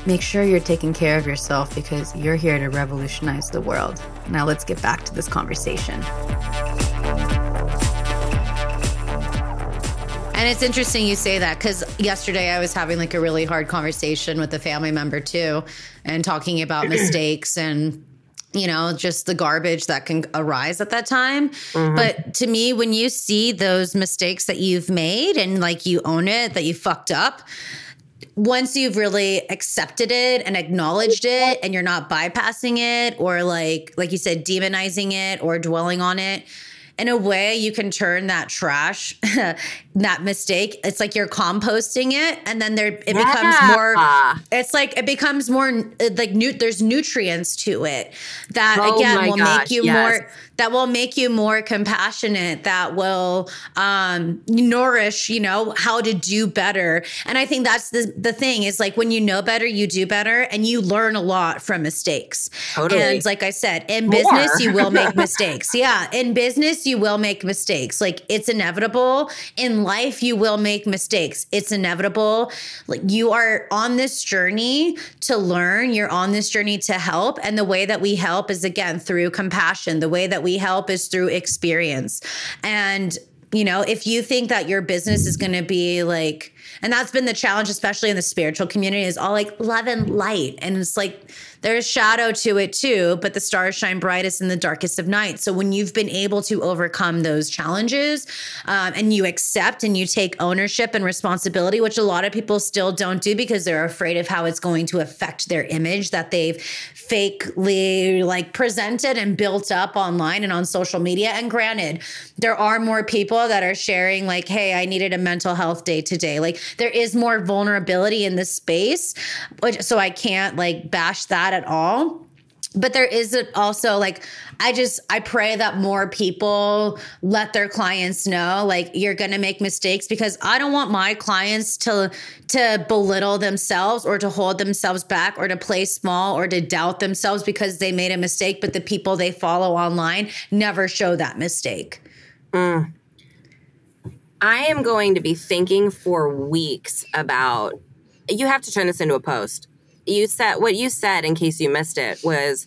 Speaker 1: make sure you're taking care of yourself because you're here to revolutionize the world. Now, let's get back to this conversation. And it's interesting you say that because yesterday I was having like a really hard conversation with a family member too, and talking about <clears throat> mistakes and you know, just the garbage that can arise at that time. Mm-hmm. But to me, when you see those mistakes that you've made and like you own it, that you fucked up, once you've really accepted it and acknowledged it and you're not bypassing it or like like you said demonizing it or dwelling on it in a way you can turn that trash <laughs> that mistake it's like you're composting it and then there it yeah. becomes more it's like it becomes more like new there's nutrients to it that oh again will gosh, make you yes. more that will make you more compassionate that will um, nourish you know how to do better and i think that's the, the thing is like when you know better you do better and you learn a lot from mistakes totally. and like i said in more. business you will make <laughs> mistakes yeah in business you will make mistakes like it's inevitable in life you will make mistakes. It's inevitable. Like you are on this journey to learn. You're on this journey to help. And the way that we help is again through compassion. The way that we help is through experience. And you know, if you think that your business is going to be like and that's been the challenge especially in the spiritual community is all like love and light. And it's like there's shadow to it too but the stars shine brightest in the darkest of nights. So when you've been able to overcome those challenges um, and you accept and you take ownership and responsibility which a lot of people still don't do because they're afraid of how it's going to affect their image that they've fakely like presented and built up online and on social media. And granted there are more people that are sharing like hey i needed a mental health day today. Like there is more vulnerability in this space which, so i can't like bash that at all but there is also like i just i pray that more people let their clients know like you're to make mistakes because i don't want my clients to to belittle themselves or to hold themselves back or to play small or to doubt themselves because they made a mistake but the people they follow online never show that mistake mm.
Speaker 2: I am going to be thinking for weeks about you have to turn this into a post. You said what you said in case you missed it was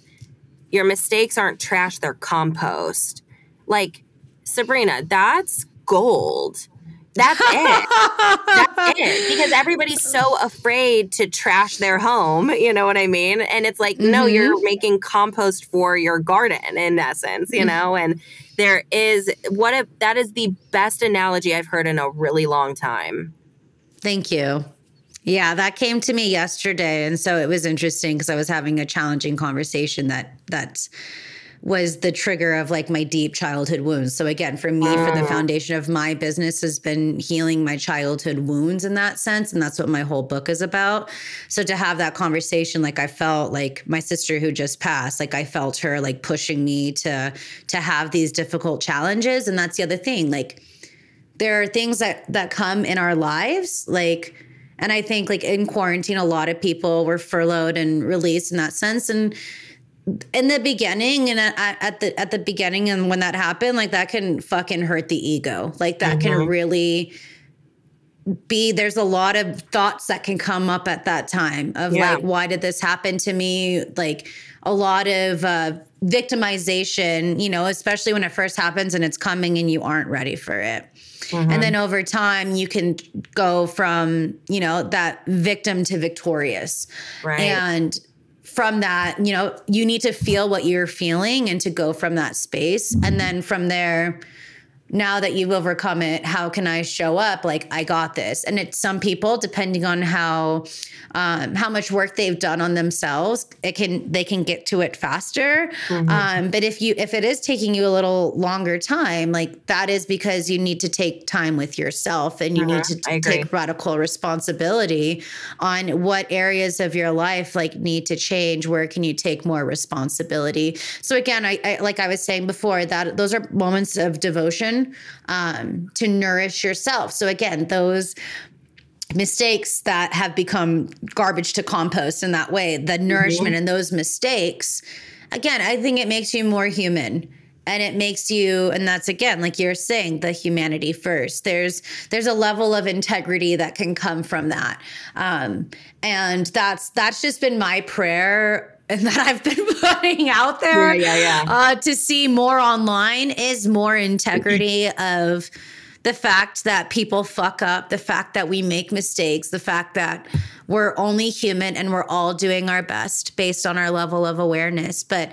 Speaker 2: your mistakes aren't trash they're compost. Like sabrina that's gold that's it. That's it. <laughs> Because everybody's so afraid to trash their home you know what i mean? And it's like mm-hmm. no you're making compost for your garden in essence you mm-hmm. know? And there is what if that is the best analogy i've heard in a really long time.
Speaker 1: Thank you. Yeah, that came to me yesterday, and so it was interesting because I was having a challenging conversation that that was the trigger of like my deep childhood wounds. So again, for me, for the mm. foundation of my business has been healing my childhood wounds in that sense, and that's what my whole book is about. So to have that conversation, like I felt like my sister who just passed, like I felt her like pushing me to to have these difficult challenges, and that's the other thing, like there are things that that come in our lives, like and I think like in quarantine, a lot of people were furloughed and released in that sense. And in the beginning and at, at the at the beginning and when that happened, like that can fucking hurt the ego. Like that mm-hmm. can really be there's a lot of thoughts that can come up at that time of yeah. like why did this happen to me like a lot of uh, victimization you know especially when it first happens and it's coming and you aren't ready for it Mm-hmm. And then over time, you can go from, you know, that victim to victorious. Right. And from that, you know, you need to feel what you're feeling and to go from that space. And then from there, now that you've overcome it, how can I show up like I got this? And it's some people, depending on how um, how much work they've done on themselves, it can they can get to it faster. Mm-hmm. Um, but if you if it is taking you a little longer time, like that is because you need to take time with yourself and you need mm-hmm. to t- take radical responsibility on what areas of your life like need to change. Where can you take more responsibility? So again, I, I like I was saying before that those are moments of devotion um, to nourish yourself. So, again, those mistakes that have become garbage to compost in that way, the nourishment mm-hmm. and those mistakes, again, I think it makes you more human and it makes you and that's again like you're saying the humanity first there's there's a level of integrity that can come from that um and that's that's just been my prayer and <laughs> that I've been putting out there yeah, yeah, yeah. Uh, to see more online is more integrity of the fact that people fuck up, the fact that we make mistakes, the fact that we're only human and we're all doing our best based on our level of awareness. But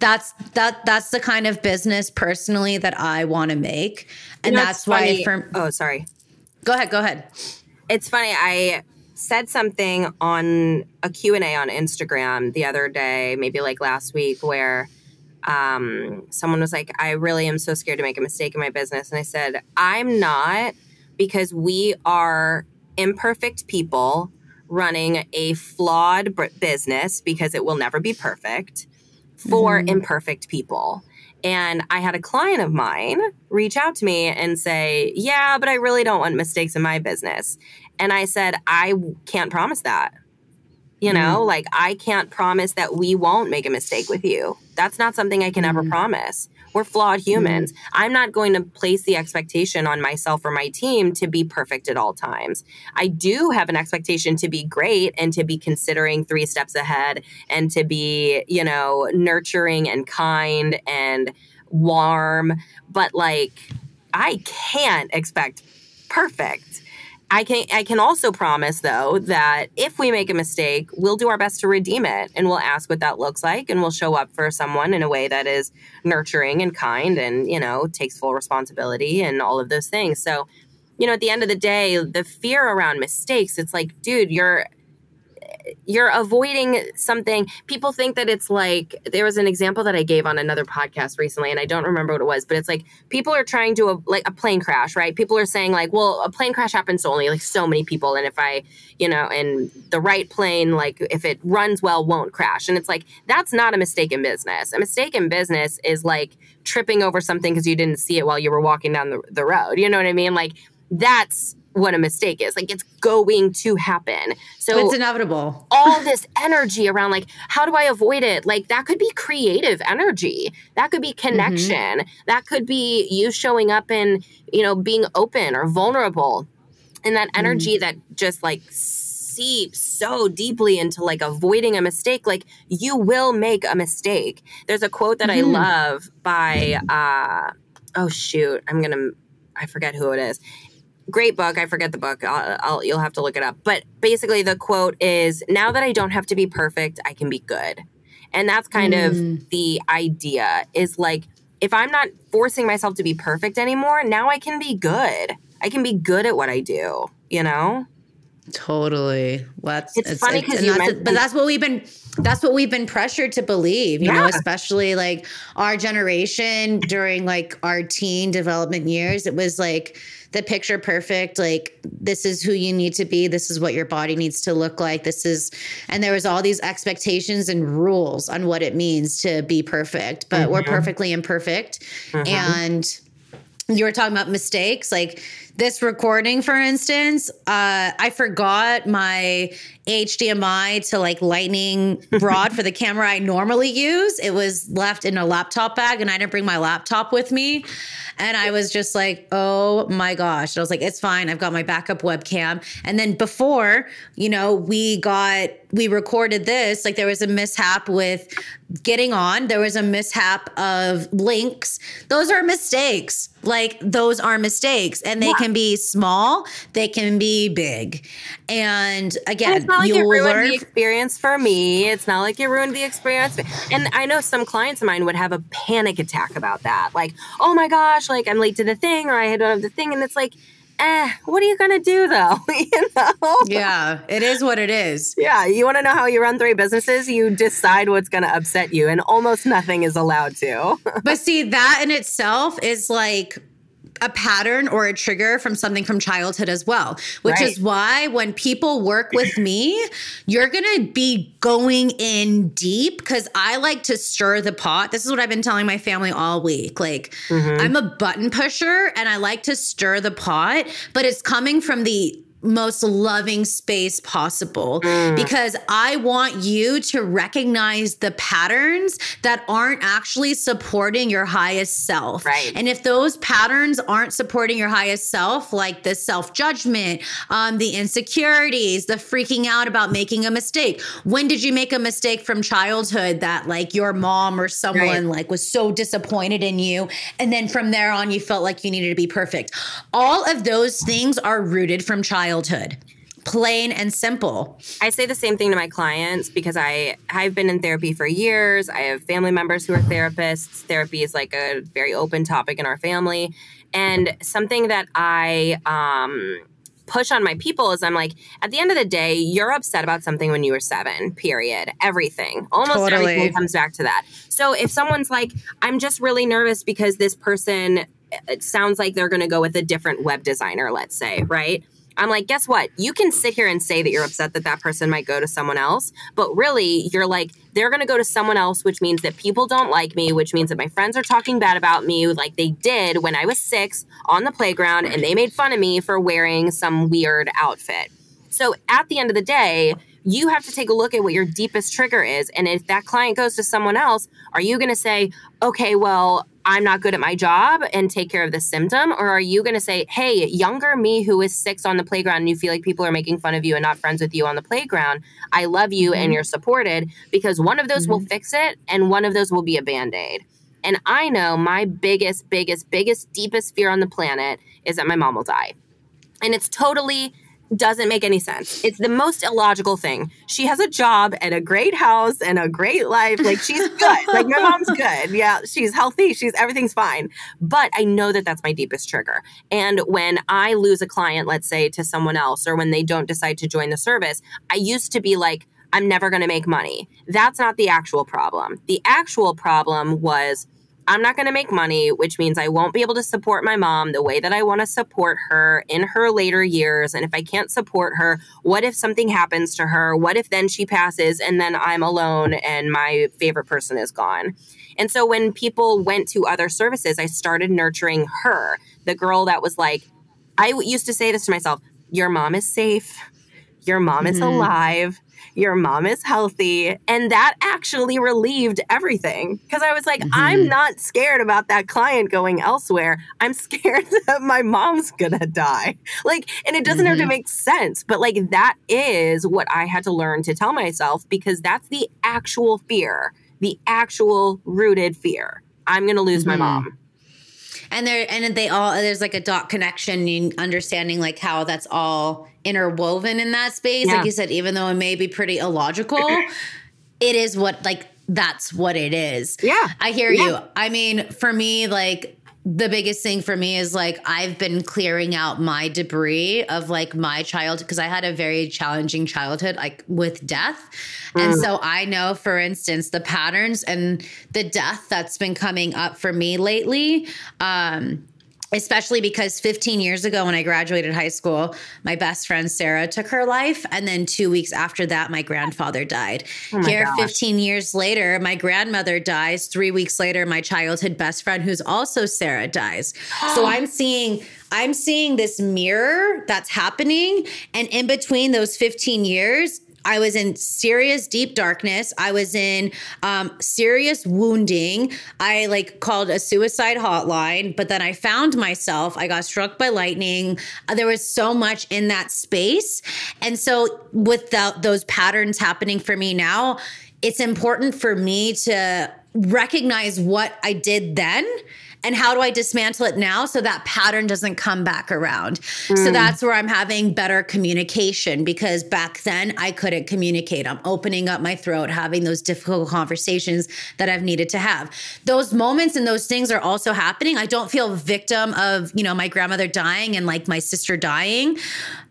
Speaker 1: that's that that's the kind of business personally that I want to make. And you know, that's why for
Speaker 2: Oh, sorry.
Speaker 1: Go ahead, go ahead.
Speaker 2: It's funny. I said something on a Q&A on Instagram the other day, maybe like last week, where um, someone was like, I really am so scared to make a mistake in my business. And I said, I'm not because we are imperfect people running a flawed business because it will never be perfect for mm-hmm. imperfect people. And I had a client of mine reach out to me and say, Yeah, but I really don't want mistakes in my business. And I said, I can't promise that. You know, mm. like I can't promise that we won't make a mistake with you. That's not something I can mm. ever promise. We're flawed humans. Mm. I'm not going to place the expectation on myself or my team to be perfect at all times. I do have an expectation to be great and to be considering three steps ahead and to be, you know, nurturing and kind and warm. But like, I can't expect perfect I can I can also promise though that if we make a mistake, we'll do our best to redeem it and we'll ask what that looks like and we'll show up for someone in a way that is nurturing and kind and, you know, takes full responsibility and all of those things. So, you know, at the end of the day, the fear around mistakes, it's like, dude, you're you're avoiding something. People think that it's like there was an example that I gave on another podcast recently, and I don't remember what it was, but it's like people are trying to like a plane crash, right? People are saying like, well, a plane crash happens to only like so many people, and if I, you know, and the right plane, like if it runs well, won't crash, and it's like that's not a mistake in business. A mistake in business is like tripping over something because you didn't see it while you were walking down the, the road. You know what I mean? Like that's what a mistake is. Like it's going to happen. So
Speaker 1: it's inevitable.
Speaker 2: all this energy around like how do I avoid it? Like that could be creative energy. That could be mm-hmm. connection. Mm-hmm. That could be you showing up and, you know, being open or vulnerable. And that energy mm-hmm. that just like seeps so deeply into like avoiding a mistake, like you will make a mistake. There's a quote that mm-hmm. I love by uh oh shoot, I'm going to I forget who it is great book. I forget the book. I'll, I'll, you'll have to look it up. But basically, the quote is Now that I don't have to be perfect, I can be good. And that's kind mm. of the idea is like, if I'm not forcing myself to be perfect anymore, now I can be good. I can be good at what I do, you know?
Speaker 1: Totally. Well, that's,
Speaker 2: it's, it's funny because you
Speaker 1: mentioned- but that's what we've been that's what we've been pressured to believe, you yeah. know, especially like our generation during like our teen development years. It was like the picture perfect, like this is who you need to be, this is what your body needs to look like. This is and there was all these expectations and rules on what it means to be perfect, but mm-hmm. we're perfectly imperfect. Mm-hmm. And you were talking about mistakes like this recording for instance uh, i forgot my hdmi to like lightning rod for the camera i normally use it was left in a laptop bag and i didn't bring my laptop with me and I was just like, oh my gosh. I was like, it's fine. I've got my backup webcam. And then before, you know, we got, we recorded this, like there was a mishap with getting on, there was a mishap of links. Those are mistakes. Like those are mistakes and they yeah. can be small, they can be big. And again,
Speaker 2: and it's not like it ruined learn- the experience for me. It's not like it ruined the experience. And I know some clients of mine would have a panic attack about that. Like, oh my gosh, like I'm late to the thing or I don't have the thing. And it's like, eh, what are you gonna do though? <laughs> you
Speaker 1: know? Yeah, it is what it is.
Speaker 2: Yeah, you want to know how you run three businesses? You decide what's gonna upset you, and almost nothing is allowed to. <laughs>
Speaker 1: but see, that in itself is like a pattern or a trigger from something from childhood as well, which right. is why when people work with me, you're going to be going in deep because I like to stir the pot. This is what I've been telling my family all week. Like, mm-hmm. I'm a button pusher and I like to stir the pot, but it's coming from the most loving space possible mm. because I want you to recognize the patterns that aren't actually supporting your highest self.
Speaker 2: Right.
Speaker 1: And if those patterns aren't supporting your highest self, like the self judgment, um, the insecurities, the freaking out about making a mistake. When did you make a mistake from childhood that like your mom or someone right. like was so disappointed in you? And then from there on, you felt like you needed to be perfect. All of those things are rooted from childhood childhood plain and simple.
Speaker 2: I say the same thing to my clients because I I've been in therapy for years. I have family members who are therapists. Therapy is like a very open topic in our family, and something that I um, push on my people is I'm like, at the end of the day, you're upset about something when you were seven. Period. Everything, almost totally. everything comes back to that. So if someone's like, I'm just really nervous because this person. It sounds like they're going to go with a different web designer, let's say, right? I'm like, guess what? You can sit here and say that you're upset that that person might go to someone else, but really, you're like, they're going to go to someone else, which means that people don't like me, which means that my friends are talking bad about me, like they did when I was six on the playground and they made fun of me for wearing some weird outfit. So at the end of the day, you have to take a look at what your deepest trigger is. And if that client goes to someone else, are you going to say, okay, well, I'm not good at my job and take care of the symptom? Or are you going to say, hey, younger me who is six on the playground and you feel like people are making fun of you and not friends with you on the playground, I love you mm-hmm. and you're supported because one of those mm-hmm. will fix it and one of those will be a band aid. And I know my biggest, biggest, biggest, deepest fear on the planet is that my mom will die. And it's totally doesn't make any sense. It's the most illogical thing. She has a job and a great house and a great life. Like she's <laughs> good. like my mom's good. Yeah, she's healthy. She's everything's fine. But I know that that's my deepest trigger. And when I lose a client, let's say to someone else, or when they don't decide to join the service, I used to be like, I'm never going to make money. That's not the actual problem. The actual problem was I'm not going to make money, which means I won't be able to support my mom the way that I want to support her in her later years. And if I can't support her, what if something happens to her? What if then she passes and then I'm alone and my favorite person is gone? And so when people went to other services, I started nurturing her, the girl that was like, I used to say this to myself your mom is safe, your mom is mm-hmm. alive your mom is healthy. And that actually relieved everything because I was like, mm-hmm. I'm not scared about that client going elsewhere. I'm <laughs> scared that my mom's gonna die. Like, and it doesn't mm-hmm. have to mm-hmm. make sense, but like that is what I had to learn to tell myself because that's the actual fear, the actual rooted fear. I'm gonna lose mm-hmm. my mom
Speaker 1: and there and they all there's like a dot connection in understanding like how that's all interwoven in that space yeah. like you said even though it may be pretty illogical <clears throat> it is what like that's what it is
Speaker 2: yeah
Speaker 1: i hear yeah. you i mean for me like the biggest thing for me is like I've been clearing out my debris of like my child because I had a very challenging childhood like with death. Mm. And so I know for instance the patterns and the death that's been coming up for me lately um especially because 15 years ago when I graduated high school, my best friend Sarah took her life. And then two weeks after that, my grandfather died. Oh Here, gosh. 15 years later, my grandmother dies. Three weeks later, my childhood best friend, who's also Sarah, dies. so <gasps> I'm seeing. I'm seeing this mirror that's happening. And in between those 15 years, I was in serious deep darkness. I was in um, serious wounding. I like called a suicide hotline, but then I found myself. I got struck by lightning. Uh, there was so much in that space. And so, without those patterns happening for me now, it's important for me to recognize what I did then and how do I dismantle it now so that pattern doesn't come back around? Mm. So that's where I'm having better communication because back then I couldn't communicate. I'm opening up my throat, having those difficult conversations that I've needed to have. Those moments and those things are also happening. I don't feel victim of, you know, my grandmother dying and like my sister dying.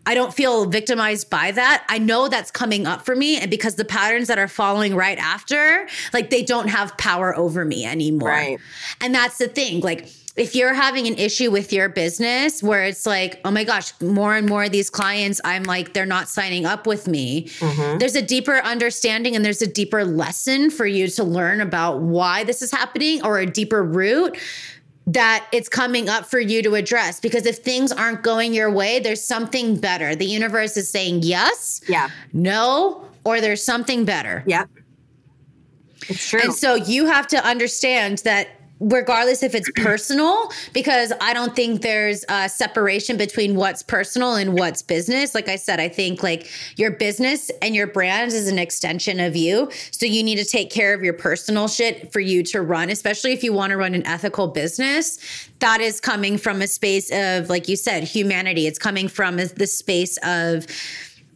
Speaker 1: I don't feel victimized by that. I know that's coming up for me. And because the patterns that are following right after, like they don't have power over me anymore. Right. And that's the thing. Like, if you're having an issue with your business where it's like, oh my gosh, more and more of these clients, I'm like, they're not signing up with me. Mm-hmm. There's a deeper understanding and there's a deeper lesson for you to learn about why this is happening or a deeper root that it's coming up for you to address because if things aren't going your way there's something better. The universe is saying yes
Speaker 2: yeah.
Speaker 1: no or there's something better.
Speaker 2: Yeah. It's true.
Speaker 1: And so you have to understand that regardless if it's personal because i don't think there's a separation between what's personal and what's business. Like i said i think like your business and your brand is an extension of you. So you need to take care of your personal shit for you to run especially if you want to run an ethical business. That is coming from a space of like you said humanity. It's coming from the space of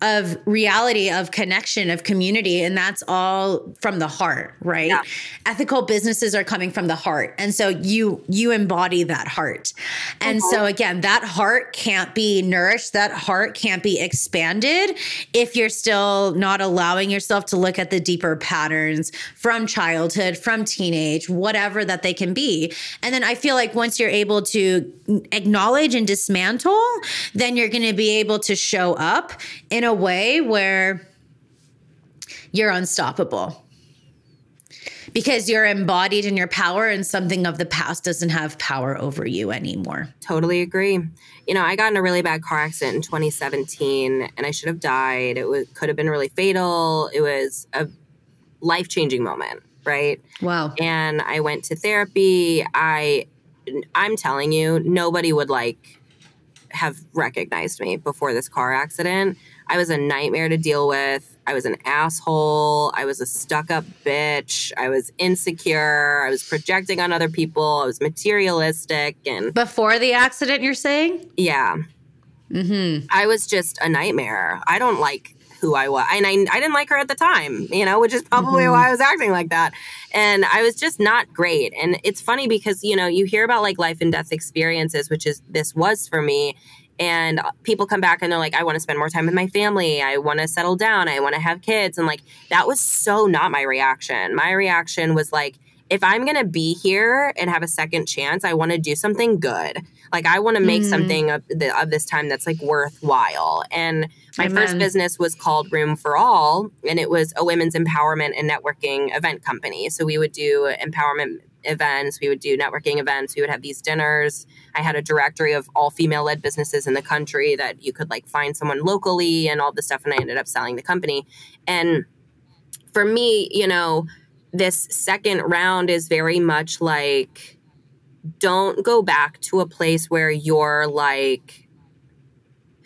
Speaker 1: of reality of connection of community and that's all from the heart right yeah. ethical businesses are coming from the heart and so you you embody that heart and mm-hmm. so again that heart can't be nourished that heart can't be expanded if you're still not allowing yourself to look at the deeper patterns from childhood from teenage whatever that they can be and then i feel like once you're able to acknowledge and dismantle then you're going to be able to show up in a a way where you're unstoppable because you're embodied in your power and something of the past doesn't have power over you anymore.
Speaker 2: Totally agree. You know, I got in a really bad car accident in 2017 and I should have died. It was, could have been really fatal. It was a life changing moment, right?
Speaker 1: Wow.
Speaker 2: And I went to therapy. I I'm telling you, nobody would like have recognized me before this car accident. I was a nightmare to deal with. I was an asshole. I was a stuck up bitch. I was insecure. I was projecting on other people. I was materialistic and
Speaker 1: before the accident, you're saying?
Speaker 2: Yeah. mm-hmm. I was just a nightmare. I don't like who I was. And I, I didn't like her at the time, you know, which is probably mm-hmm. why I was acting like that. And I was just not great. And it's funny because, you know, you hear about like life and death experiences, which is this was for me. And people come back and they're like, I want to spend more time with my family. I want to settle down. I want to have kids. And like, that was so not my reaction. My reaction was like, if I'm going to be here and have a second chance, I want to do something good. Like I want to make mm. something of, the, of, this time that's like worthwhile. And my Amen. first business was called Room for All, and it was a women's empowerment and networking event company. So we would do empowerment events, we would do networking events, we would have these dinners. I had a directory of all female led businesses in the country that you could like find someone locally and all this stuff. And I ended up selling the company. And for me, you know, this second round is very much like don't go back to a place where you're like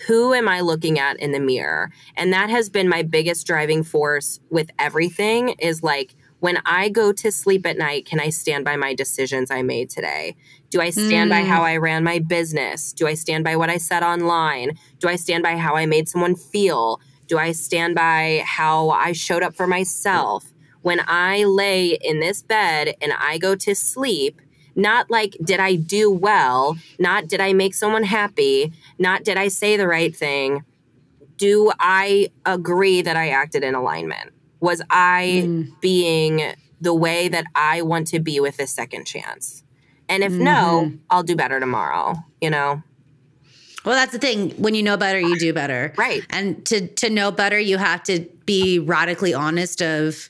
Speaker 2: who am I looking at in the mirror? And that has been my biggest driving force with everything is like when I go to sleep at night, can I stand by my decisions I made today? Do I stand mm. by how I ran my business? Do I stand by what I said online? Do I stand by how I made someone feel? Do I stand by how I showed up for myself? when I lay in this bed and I go to sleep, not like did I do well, not did I make someone happy, not did I say the right thing. Do I agree that I acted in alignment? Was I mm. being the way that I want to be with this second chance? And if mm-hmm. no, I'll do better tomorrow, you know?
Speaker 1: Well, that's the thing. When you know better, you do better.
Speaker 2: Right.
Speaker 1: And to to know better, you have to be radically honest of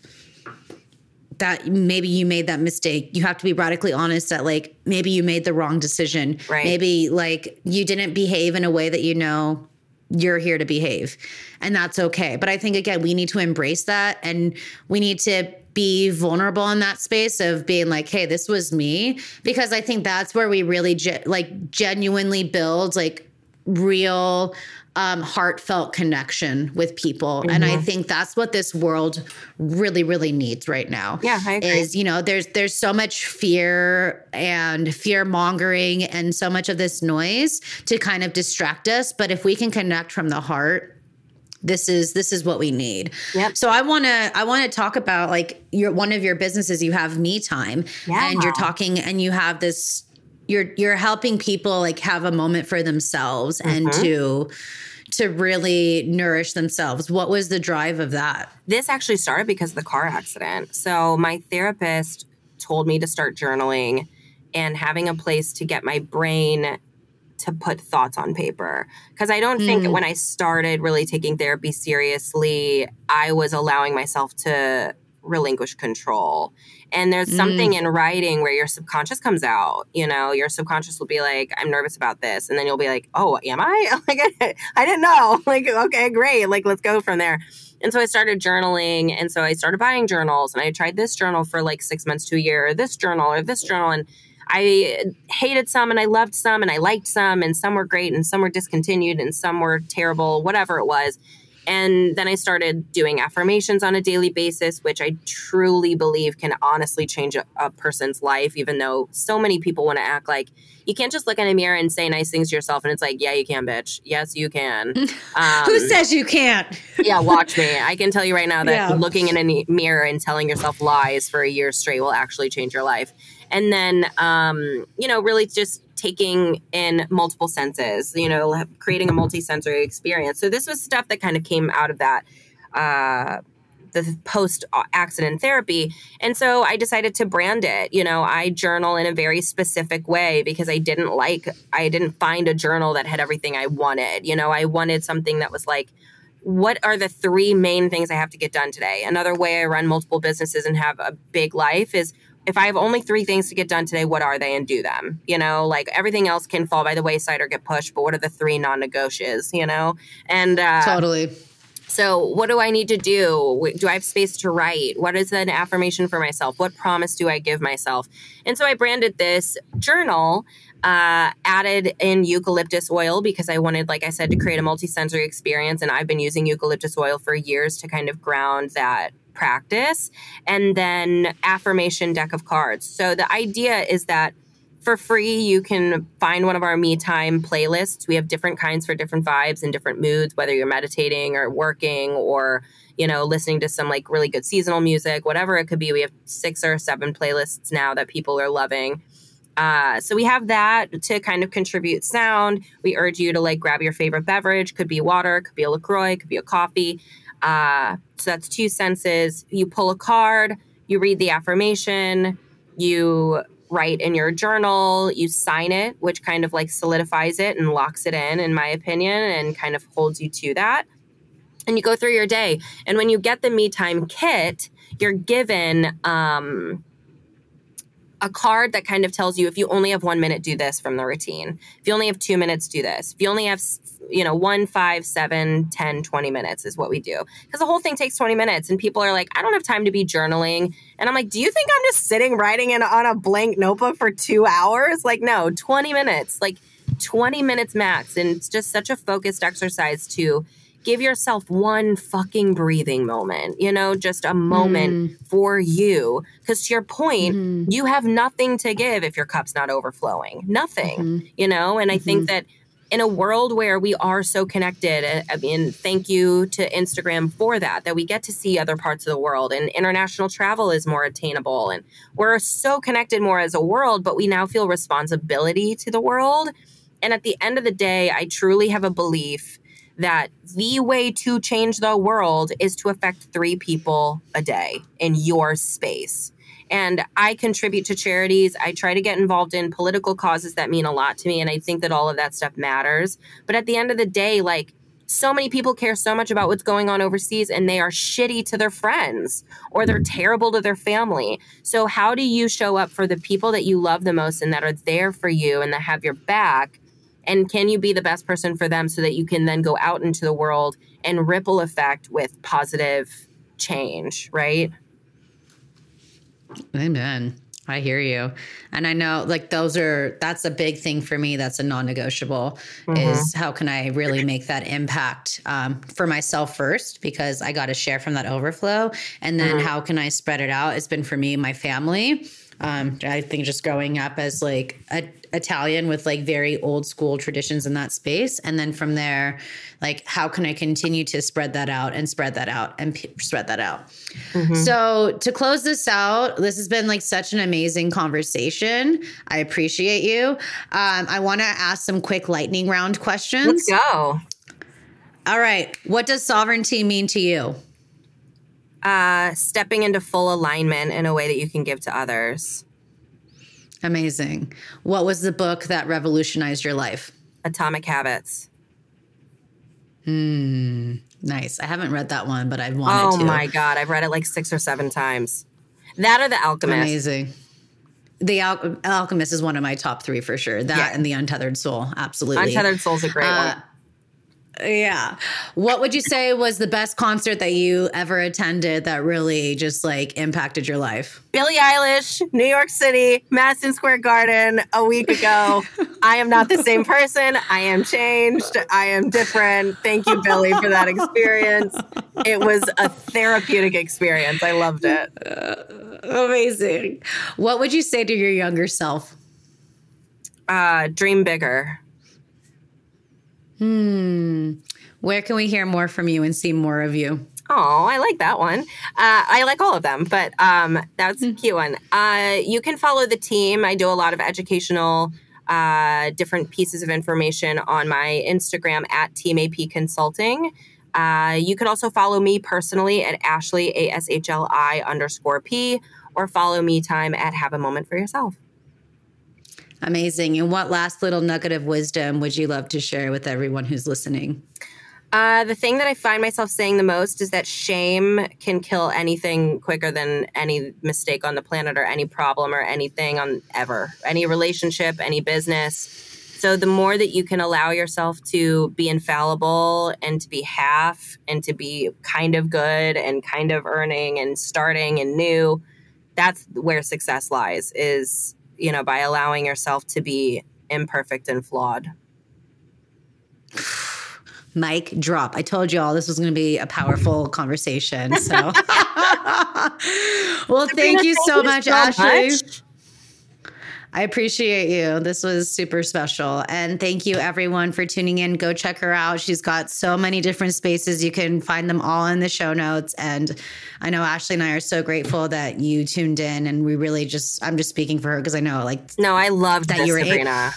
Speaker 1: that maybe you made that mistake. You have to be radically honest that like maybe you made the wrong decision.
Speaker 2: Right.
Speaker 1: Maybe like you didn't behave in a way that you know you're here to behave. And that's okay. But I think again, we need to embrace that and we need to be vulnerable in that space of being like, "Hey, this was me," because I think that's where we really ge- like genuinely build like real um, heartfelt connection with people. Mm-hmm. And I mm-hmm. think that's what this world really, really needs right now.
Speaker 2: Yeah,
Speaker 1: is you know there's there's so much fear and fear mongering and so much of this noise to kind of distract us. But if we can connect from the heart this is this is what we need.
Speaker 2: Yep.
Speaker 1: So I want to I want to talk about like your one of your businesses you have me time yeah. and you're talking and you have this you're you're helping people like have a moment for themselves mm-hmm. and to to really nourish themselves. What was the drive of that?
Speaker 2: This actually started because of the car accident. So my therapist told me to start journaling and having a place to get my brain to put thoughts on paper because I don't mm. think when I started really taking therapy seriously, I was allowing myself to relinquish control. And there's mm. something in writing where your subconscious comes out. You know, your subconscious will be like, I'm nervous about this. And then you'll be like, oh, am I? <laughs> like, I didn't know. <laughs> Like, okay, great. Like, let's go from there. And so I started journaling. And so I started buying journals. And I tried this journal for like six months to a year, or this journal, or this journal. And I hated some and I loved some and I liked some. And some were great and some were discontinued and some were terrible, whatever it was. And then I started doing affirmations on a daily basis, which I truly believe can honestly change a, a person's life, even though so many people want to act like you can't just look in a mirror and say nice things to yourself. And it's like, yeah, you can, bitch. Yes, you can. <laughs>
Speaker 1: Um, Who says you can't? <laughs>
Speaker 2: yeah, watch me. I can tell you right now that yeah. looking in a mirror and telling yourself lies for a year straight will actually change your life. And then, um, you know, really just taking in multiple senses, you know, creating a multi-sensory experience. So this was stuff that kind of came out of that uh, the post accident therapy. And so I decided to brand it. You know, I journal in a very specific way because I didn't like, I didn't find a journal that had everything I wanted. You know, I wanted something that was like, what are the three main things I have to get done today? Another way I run multiple businesses and have a big life is if I have only three things to get done today, what are they and do them? You know, like everything else can fall by the wayside or get pushed, but what are the three non negotiables, you know? And uh,
Speaker 1: totally.
Speaker 2: So, what do I need to do? Do I have space to write? What is an affirmation for myself? What promise do I give myself? And so I branded this journal, uh, added in eucalyptus oil because I wanted, like I said, to create a multisensory experience. And I've been using eucalyptus oil for years to kind of ground that practice, and then affirmation deck of cards. So the idea is that for free, you can find one of our me time playlists. We have different kinds for different vibes and different moods, whether you're meditating or working or, you know, listening to some like really good seasonal music, whatever it could be. We have six or seven playlists now that people are loving. Uh, so we have that to kind of contribute sound. We urge you to like grab your favorite beverage. Could be water, could be a LaCroix, could be a coffee. Uh, so that's two senses. You pull a card, you read the affirmation, you write in your journal, you sign it, which kind of like solidifies it and locks it in, in my opinion, and kind of holds you to that. And you go through your day. And when you get the me time kit, you're given um, a card that kind of tells you if you only have one minute, do this from the routine. If you only have two minutes, do this. If you only have, you know, one, five, seven, 10, 20 minutes is what we do. Because the whole thing takes 20 minutes and people are like, I don't have time to be journaling. And I'm like, do you think I'm just sitting writing in, on a blank notebook for two hours? Like, no, 20 minutes, like 20 minutes max. And it's just such a focused exercise to give yourself one fucking breathing moment, you know, just a moment mm. for you. Because to your point, mm-hmm. you have nothing to give if your cup's not overflowing. Nothing, mm-hmm. you know? And I think mm-hmm. that in a world where we are so connected, uh, I mean, thank you to Instagram for that, that we get to see other parts of the world and international travel is more attainable. And we're so connected more as a world, but we now feel responsibility to the world. And at the end of the day, I truly have a belief that the way to change the world is to affect three people a day in your space. And I contribute to charities. I try to get involved in political causes that mean a lot to me. And I think that all of that stuff matters. But at the end of the day, like, so many people care so much about what's going on overseas and they are shitty to their friends or they're terrible to their family. So, how do you show up for the people that you love the most and that are there for you and that have your back and can you be the best person for them so that you can then go out into the world and ripple effect with positive change, right?
Speaker 1: Amen. I hear you. And I know like those are that's a big thing for me that's a non-negotiable mm-hmm. is how can I really make that impact um, for myself first because I got to share from that overflow and then mm-hmm. how can I spread it out? It's been for me my family um, I think just growing up as like a Italian with like very old school traditions in that space. And then from there, like, how can I continue to spread that out and spread that out and p- spread that out? Mm-hmm. So, to close this out, this has been like such an amazing conversation. I appreciate you. Um, I want to ask some quick lightning round questions.
Speaker 2: Let's go.
Speaker 1: All right. What does sovereignty mean to you?
Speaker 2: Uh, stepping into full alignment in a way that you can give to others.
Speaker 1: Amazing. What was the book that revolutionized your life?
Speaker 2: Atomic Habits.
Speaker 1: Hmm. Nice. I haven't read that one, but I've wanted
Speaker 2: oh to. Oh my god, I've read it like six or seven times. That or The Alchemist.
Speaker 1: Amazing. The Al- Alchemist is one of my top three for sure. That yeah. and The Untethered Soul, absolutely.
Speaker 2: Untethered Soul is a great uh, one.
Speaker 1: Yeah. What would you say was the best concert that you ever attended that really just like impacted your life?
Speaker 2: Billie Eilish, New York City, Madison Square Garden a week ago. I am not the same person. I am changed. I am different. Thank you, Billie, for that experience. It was a therapeutic experience. I loved it.
Speaker 1: Uh, amazing. What would you say to your younger self?
Speaker 2: Uh, dream bigger.
Speaker 1: Hmm. Where can we hear more from you and see more of you?
Speaker 2: Oh, I like that one. Uh, I like all of them, but um, that's a cute one. Uh, you can follow the team. I do a lot of educational, uh, different pieces of information on my Instagram at Team AP Consulting. Uh, you can also follow me personally at Ashli, A S H L I underscore P, or follow me time at Have a Moment for Yourself.
Speaker 1: Amazing. And what last little nugget of wisdom would you love to share with everyone who's listening?
Speaker 2: Uh, the thing that I find myself saying the most is that shame can kill anything quicker than any mistake on the planet or any problem or anything on ever, any relationship, any business. So the more that you can allow yourself to be infallible and to be half and to be kind of good and kind of earning and starting and new, that's where success lies is you know, by allowing yourself to be imperfect and flawed. <sighs>
Speaker 1: Mic drop. I told you all this was going to be a powerful conversation. So, <laughs> well, thank you so much, so. Much. I appreciate you. This was super special. And thank you everyone for tuning in. Go check her out. She's got so many different spaces. You can find them all in the show notes. And I know Ashli and I are so grateful that you tuned in. And we really just, I'm just speaking for her because I know like.
Speaker 2: No, I loved that this, you were Sabrina.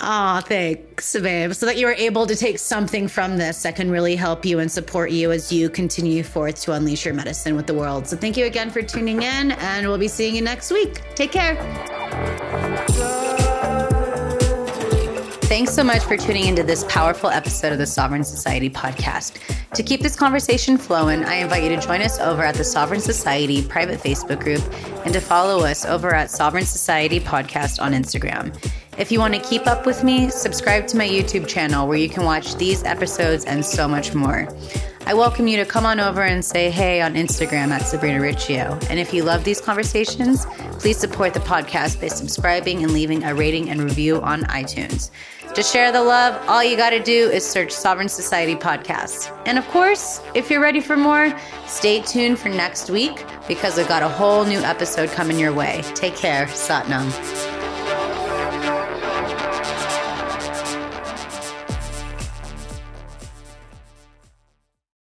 Speaker 1: Oh, thanks, babe. So that you were able to take something from this that can really help you and support you as you continue forth to unleash your medicine with the world. So thank you again for tuning in, and we'll be seeing you next week. Take care. Thanks so much for tuning into this powerful episode of the Sovereign Society podcast. To keep this conversation flowing, I invite you to join us over at the Sovereign Society private Facebook group and to follow us over at Sovereign Society Podcast on Instagram. If you want to keep up with me, subscribe to my YouTube channel where you can watch these episodes and so much more. I welcome you to come on over and say hey on Instagram at Sabrina Riccio. And if you love these conversations, please support the podcast by subscribing and leaving a rating and review on iTunes. To share the love, all you got to do is search Sovereign Society Podcast. And of course, if you're ready for more, stay tuned for next week because I've got a whole new episode coming your way. Take care. Satnam.